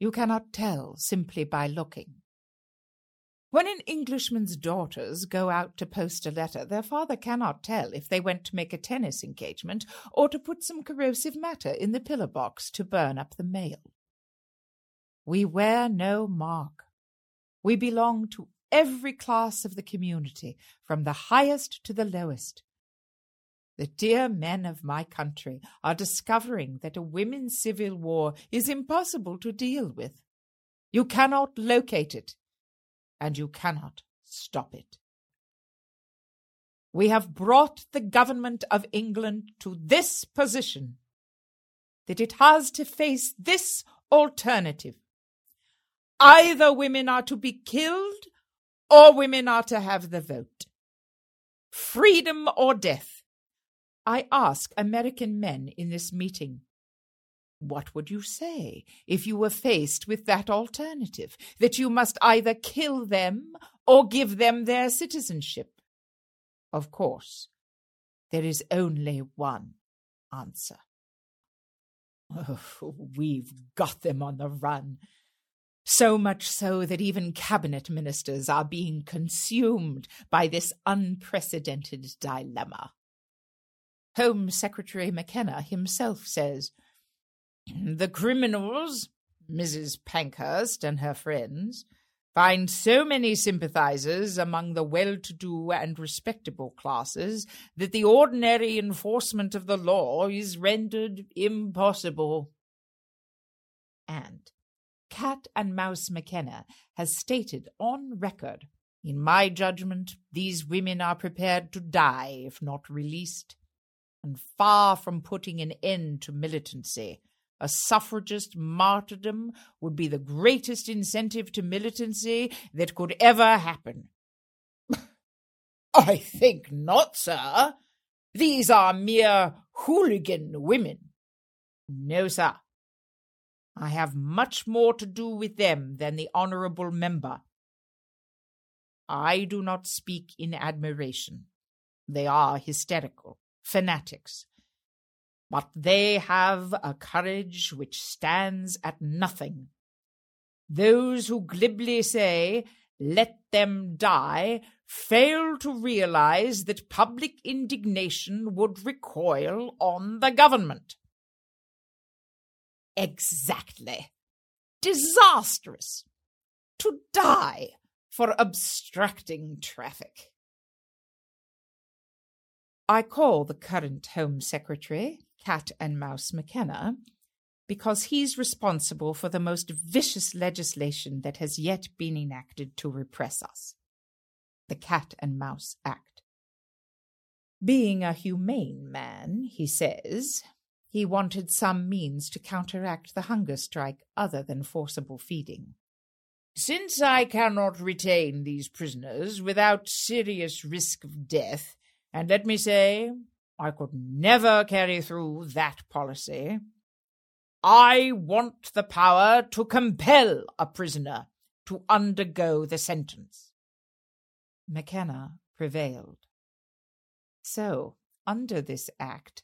You cannot tell simply by looking. When an Englishman's daughters go out to post a letter, their father cannot tell if they went to make a tennis engagement or to put some corrosive matter in the pillar box to burn up the mail. We wear no mark. We belong to every class of the community, from the highest to the lowest. The dear men of my country are discovering that a women's civil war is impossible to deal with. You cannot locate it, and you cannot stop it. We have brought the government of England to this position that it has to face this alternative Either women are to be killed or women are to have the vote. Freedom or death. I ask American men in this meeting, what would you say if you were faced with that alternative, that you must either kill them or give them their citizenship? Of course, there is only one answer. Oh, we've got them on the run so much so that even cabinet ministers are being consumed by this unprecedented dilemma. Home Secretary McKenna himself says The criminals, Mrs. Pankhurst and her friends, find so many sympathizers among the well to do and respectable classes that the ordinary enforcement of the law is rendered impossible. And Cat and Mouse McKenna has stated on record In my judgment, these women are prepared to die if not released. And far from putting an end to militancy, a suffragist martyrdom would be the greatest incentive to militancy that could ever happen. I think not, sir. These are mere hooligan women. No, sir. I have much more to do with them than the honourable member. I do not speak in admiration. They are hysterical, fanatics. But they have a courage which stands at nothing. Those who glibly say, let them die, fail to realize that public indignation would recoil on the government. Exactly. Disastrous. To die for obstructing traffic. I call the current Home Secretary Cat and Mouse McKenna because he's responsible for the most vicious legislation that has yet been enacted to repress us the Cat and Mouse Act. Being a humane man, he says, he wanted some means to counteract the hunger strike other than forcible feeding. Since I cannot retain these prisoners without serious risk of death, and let me say, I could never carry through that policy, I want the power to compel a prisoner to undergo the sentence. McKenna prevailed. So, under this act,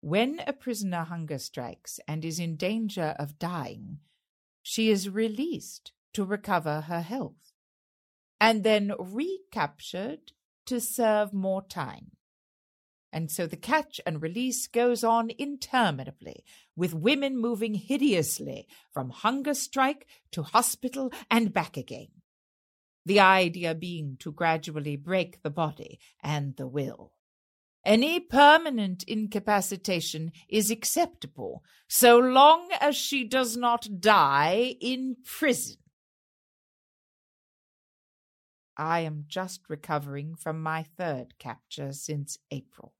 when a prisoner hunger strikes and is in danger of dying, she is released to recover her health and then recaptured to serve more time. And so the catch and release goes on interminably, with women moving hideously from hunger strike to hospital and back again. The idea being to gradually break the body and the will. Any permanent incapacitation is acceptable so long as she does not die in prison. I am just recovering from my third capture since April,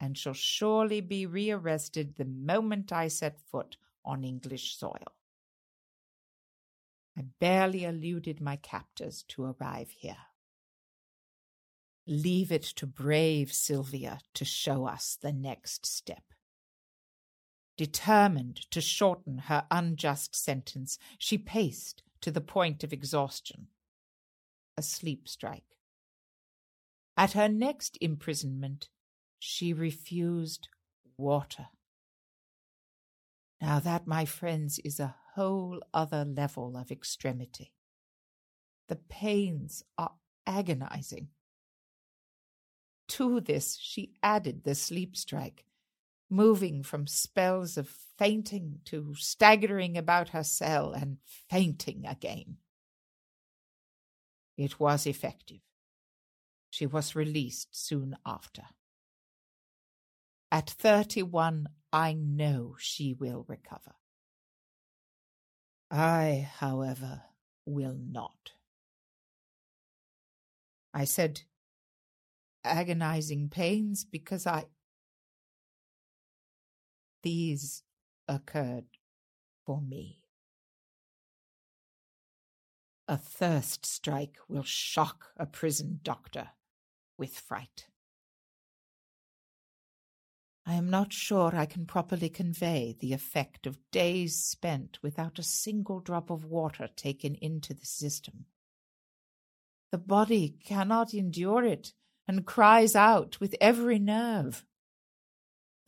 and shall surely be rearrested the moment I set foot on English soil. I barely eluded my captors to arrive here. Leave it to brave Sylvia to show us the next step. Determined to shorten her unjust sentence, she paced to the point of exhaustion. A sleep strike. At her next imprisonment, she refused water. Now, that, my friends, is a whole other level of extremity. The pains are agonizing. To this she added the sleep strike, moving from spells of fainting to staggering about her cell and fainting again. It was effective. She was released soon after. At 31, I know she will recover. I, however, will not. I said agonizing pains because I. These occurred for me. A thirst strike will shock a prison doctor with fright. I am not sure I can properly convey the effect of days spent without a single drop of water taken into the system. The body cannot endure it and cries out with every nerve.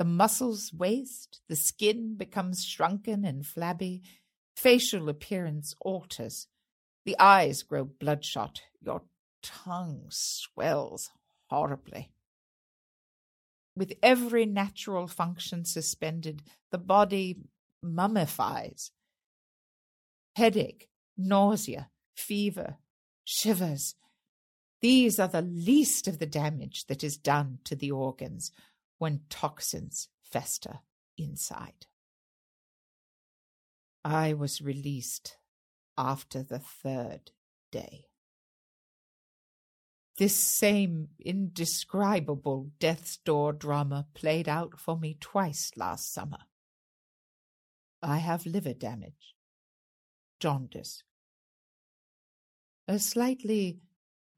The muscles waste, the skin becomes shrunken and flabby, facial appearance alters, the eyes grow bloodshot, your tongue swells horribly. With every natural function suspended, the body mummifies. Headache, nausea, fever, shivers, these are the least of the damage that is done to the organs when toxins fester inside. I was released after the third day. This same indescribable death's door drama played out for me twice last summer. I have liver damage, jaundice, a slightly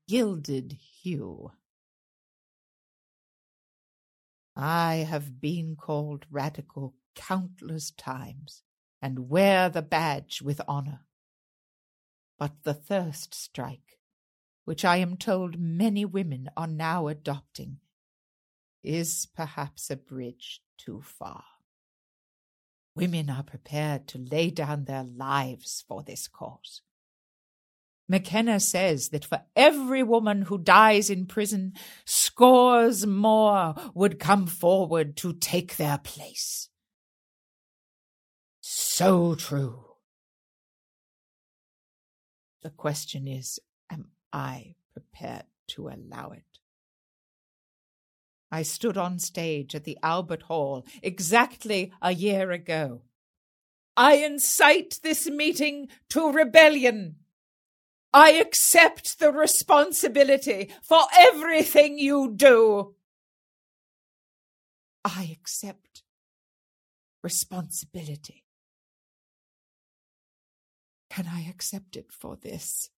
gilded hue. I have been called radical countless times and wear the badge with honor. But the thirst strike, which I am told many women are now adopting, is perhaps a bridge too far. Women are prepared to lay down their lives for this cause. McKenna says that for every woman who dies in prison, scores more would come forward to take their place. So true. The question is Am I prepared to allow it? I stood on stage at the Albert Hall exactly a year ago. I incite this meeting to rebellion. I accept the responsibility for everything you do. I accept responsibility. Can I accept it for this?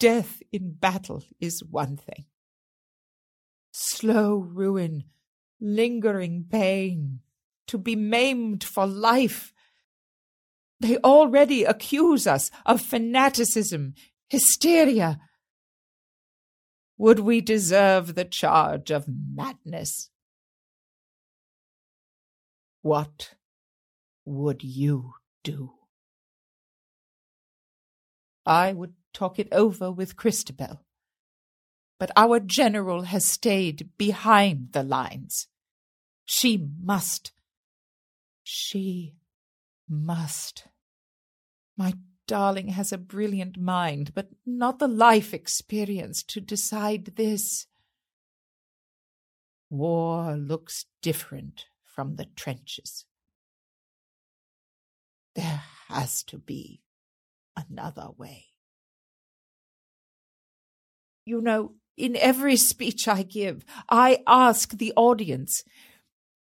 Death in battle is one thing. Slow ruin, lingering pain, to be maimed for life. They already accuse us of fanaticism, hysteria. Would we deserve the charge of madness? What would you do? I would talk it over with Christabel. But our general has stayed behind the lines. She must. She must. My darling has a brilliant mind, but not the life experience to decide this. War looks different from the trenches. There has to be another way. You know, in every speech I give, I ask the audience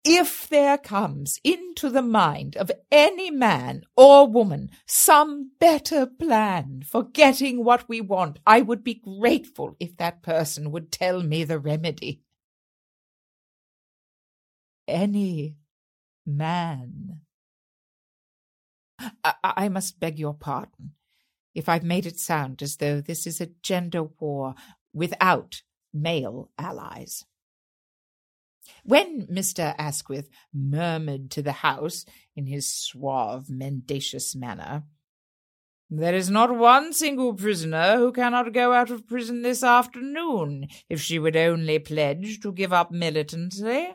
if there comes into the mind of any man or woman some better plan for getting what we want, I would be grateful if that person would tell me the remedy. Any man. I, I must beg your pardon if I've made it sound as though this is a gender war without male allies. When Mr. Asquith murmured to the House in his suave, mendacious manner, There is not one single prisoner who cannot go out of prison this afternoon if she would only pledge to give up militancy.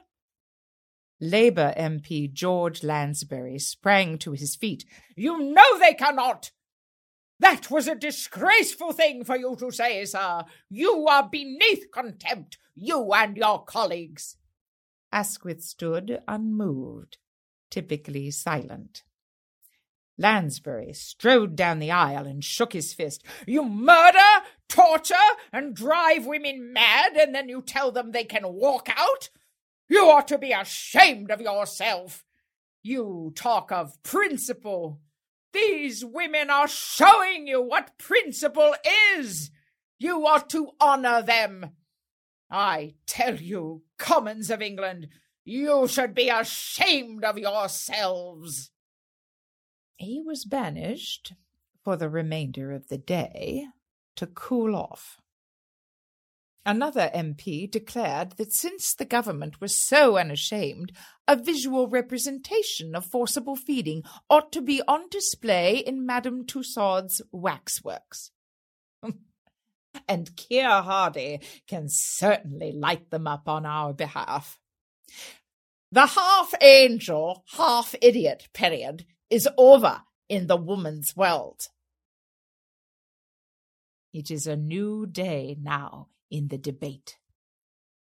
Labour MP George Lansbury sprang to his feet. You know they cannot! That was a disgraceful thing for you to say, sir. You are beneath contempt, you and your colleagues. Asquith stood unmoved, typically silent. Lansbury strode down the aisle and shook his fist. You murder, torture, and drive women mad, and then you tell them they can walk out? You ought to be ashamed of yourself. You talk of principle. These women are showing you what principle is. You ought to honor them. I tell you, Commons of England, you should be ashamed of yourselves. He was banished for the remainder of the day to cool off. Another MP declared that since the government was so unashamed, a visual representation of forcible feeding ought to be on display in Madame Tussaud's waxworks. and Keir Hardie can certainly light them up on our behalf. The half angel, half idiot period is over in the woman's world. It is a new day now in the debate.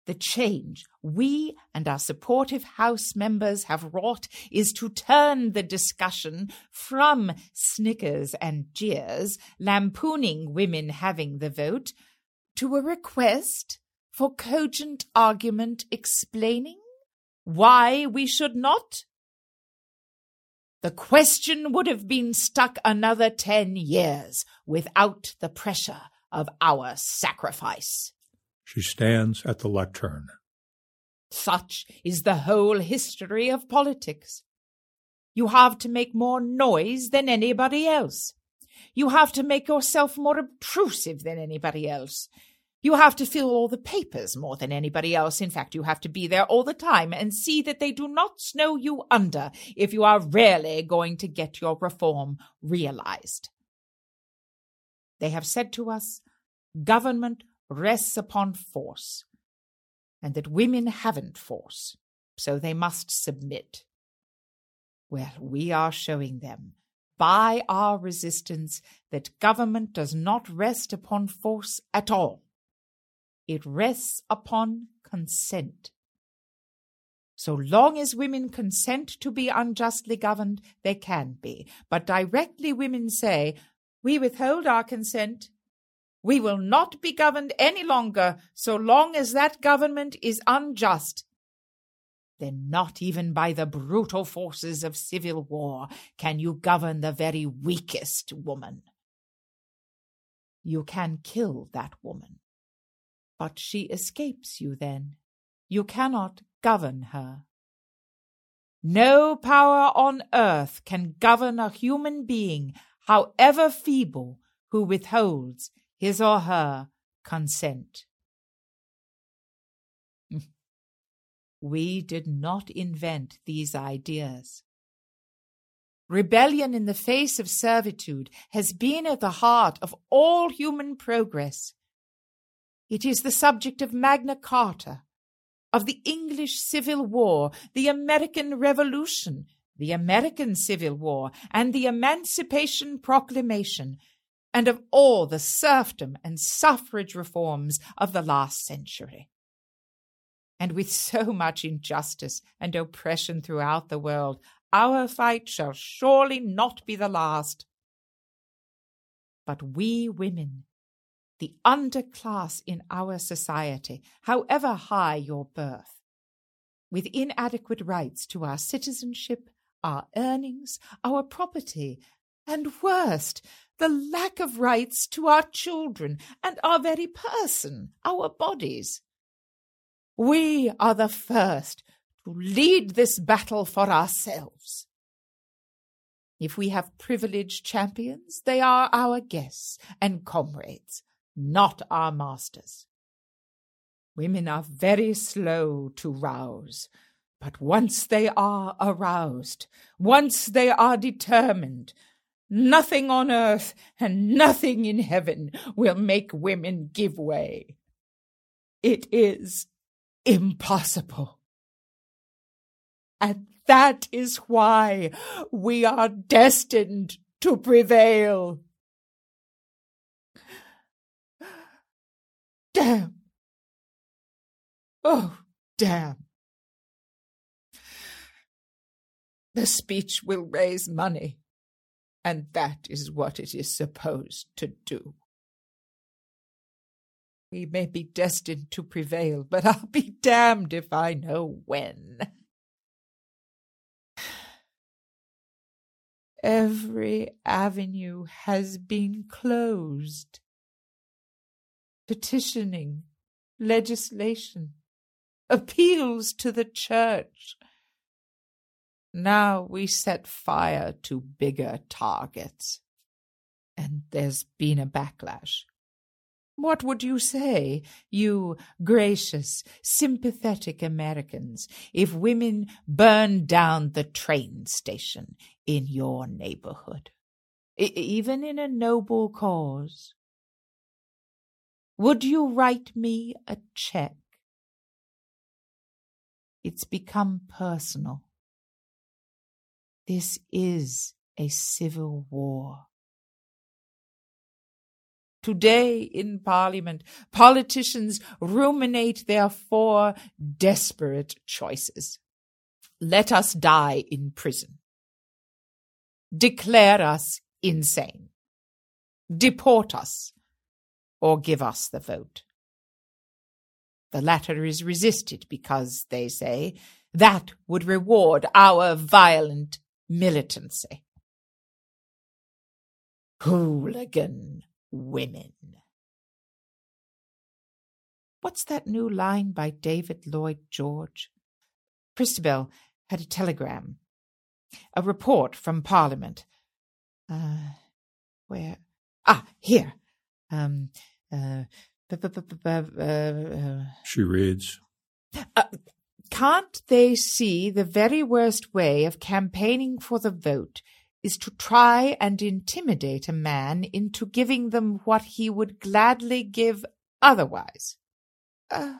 The change we and our supportive House members have wrought is to turn the discussion from snickers and jeers, lampooning women having the vote, to a request for cogent argument explaining why we should not. The question would have been stuck another ten years without the pressure of our sacrifice. She stands at the lectern. Such is the whole history of politics. You have to make more noise than anybody else. You have to make yourself more obtrusive than anybody else. You have to fill all the papers more than anybody else. In fact, you have to be there all the time and see that they do not snow you under if you are really going to get your reform realized. They have said to us, government rests upon force, and that women haven't force, so they must submit. Well, we are showing them by our resistance that government does not rest upon force at all. it rests upon consent. So long as women consent to be unjustly governed, they can be. But directly women say, We withhold our consent. We will not be governed any longer so long as that government is unjust. Then, not even by the brutal forces of civil war can you govern the very weakest woman. You can kill that woman, but she escapes you then. You cannot govern her. No power on earth can govern a human being, however feeble, who withholds his or her consent. Mm. We did not invent these ideas. Rebellion in the face of servitude has been at the heart of all human progress. It is the subject of Magna Carta, of the English Civil War, the American Revolution, the American Civil War, and the Emancipation Proclamation, and of all the serfdom and suffrage reforms of the last century. And with so much injustice and oppression throughout the world, our fight shall surely not be the last. But we women, the underclass in our society, however high your birth, with inadequate rights to our citizenship, our earnings, our property, and worst, the lack of rights to our children and our very person, our bodies. We are the first to lead this battle for ourselves. If we have privileged champions, they are our guests and comrades, not our masters. Women are very slow to rouse, but once they are aroused, once they are determined, nothing on earth and nothing in heaven will make women give way. It is impossible. And that is why we are destined to prevail. Damn. Oh, damn. The speech will raise money, and that is what it is supposed to do. We may be destined to prevail, but I'll be damned if I know when. Every avenue has been closed. Petitioning, legislation, appeals to the church. Now we set fire to bigger targets. And there's been a backlash. What would you say, you gracious, sympathetic Americans, if women burned down the train station in your neighborhood, I- even in a noble cause? Would you write me a check? It's become personal. This is a civil war. Today in Parliament, politicians ruminate their four desperate choices. Let us die in prison. Declare us insane. Deport us or give us the vote. The latter is resisted because, they say, that would reward our violent militancy. Hooligan women. What's that new line by David Lloyd George? Christabel had a telegram, a report from Parliament. Uh, where? Ah, here. Um, uh, she reads. Uh, can't they see the very worst way of campaigning for the vote is to try and intimidate a man into giving them what he would gladly give otherwise. Uh,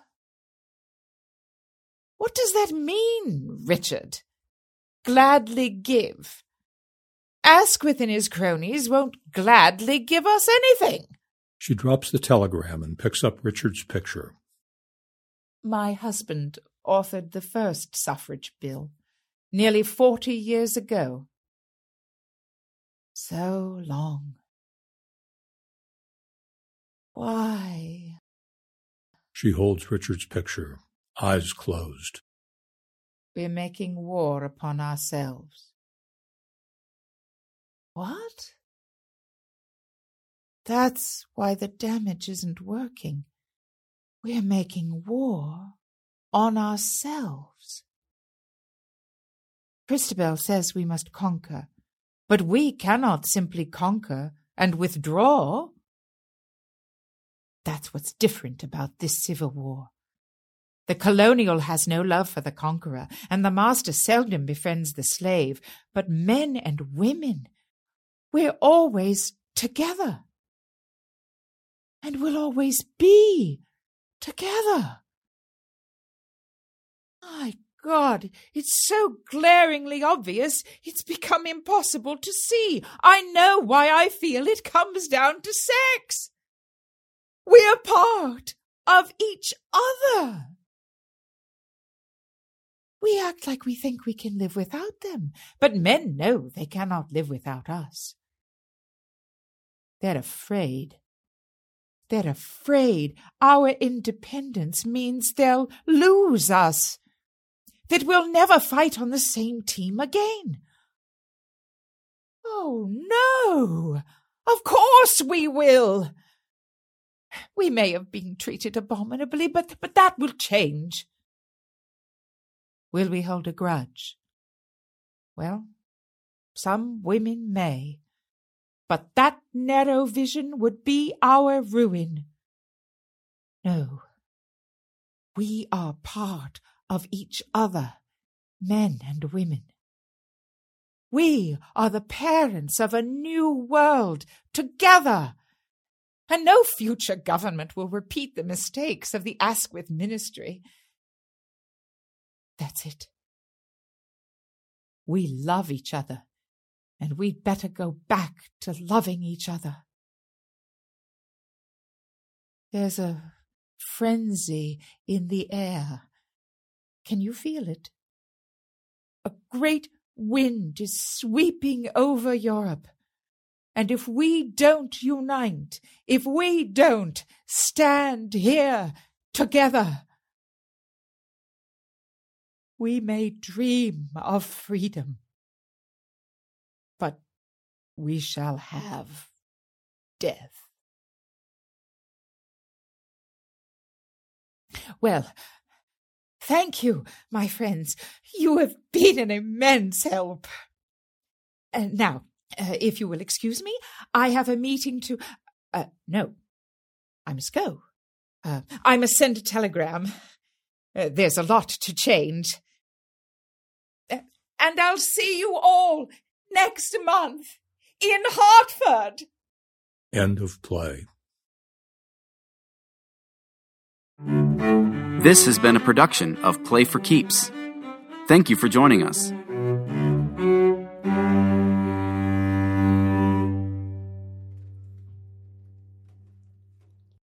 what does that mean, Richard? Gladly give. Asquith and his cronies won't gladly give us anything. She drops the telegram and picks up Richard's picture. My husband authored the first suffrage bill nearly forty years ago. So long. Why? She holds Richard's picture, eyes closed. We're making war upon ourselves. What? That's why the damage isn't working. We're making war on ourselves. Christabel says we must conquer, but we cannot simply conquer and withdraw. That's what's different about this civil war. The colonial has no love for the conqueror, and the master seldom befriends the slave, but men and women, we're always together. And we'll always be together. My God, it's so glaringly obvious, it's become impossible to see. I know why I feel it comes down to sex. We're part of each other. We act like we think we can live without them, but men know they cannot live without us. They're afraid. They're afraid our independence means they'll lose us, that we'll never fight on the same team again. Oh, no! Of course we will! We may have been treated abominably, but, but that will change. Will we hold a grudge? Well, some women may, but that narrow vision would be our ruin. No, we are part of each other, men and women. We are the parents of a new world together and no future government will repeat the mistakes of the Asquith ministry. That's it. We love each other, and we'd better go back to loving each other. There's a frenzy in the air. Can you feel it? A great wind is sweeping over Europe. And if we don't unite, if we don't stand here together, we may dream of freedom, but we shall have death. Well, thank you, my friends. You have been an immense help. And now, uh, if you will excuse me, I have a meeting to. Uh, no, I must go. Uh, I must send a telegram. Uh, there's a lot to change. Uh, and I'll see you all next month in Hartford. End of play. This has been a production of Play for Keeps. Thank you for joining us.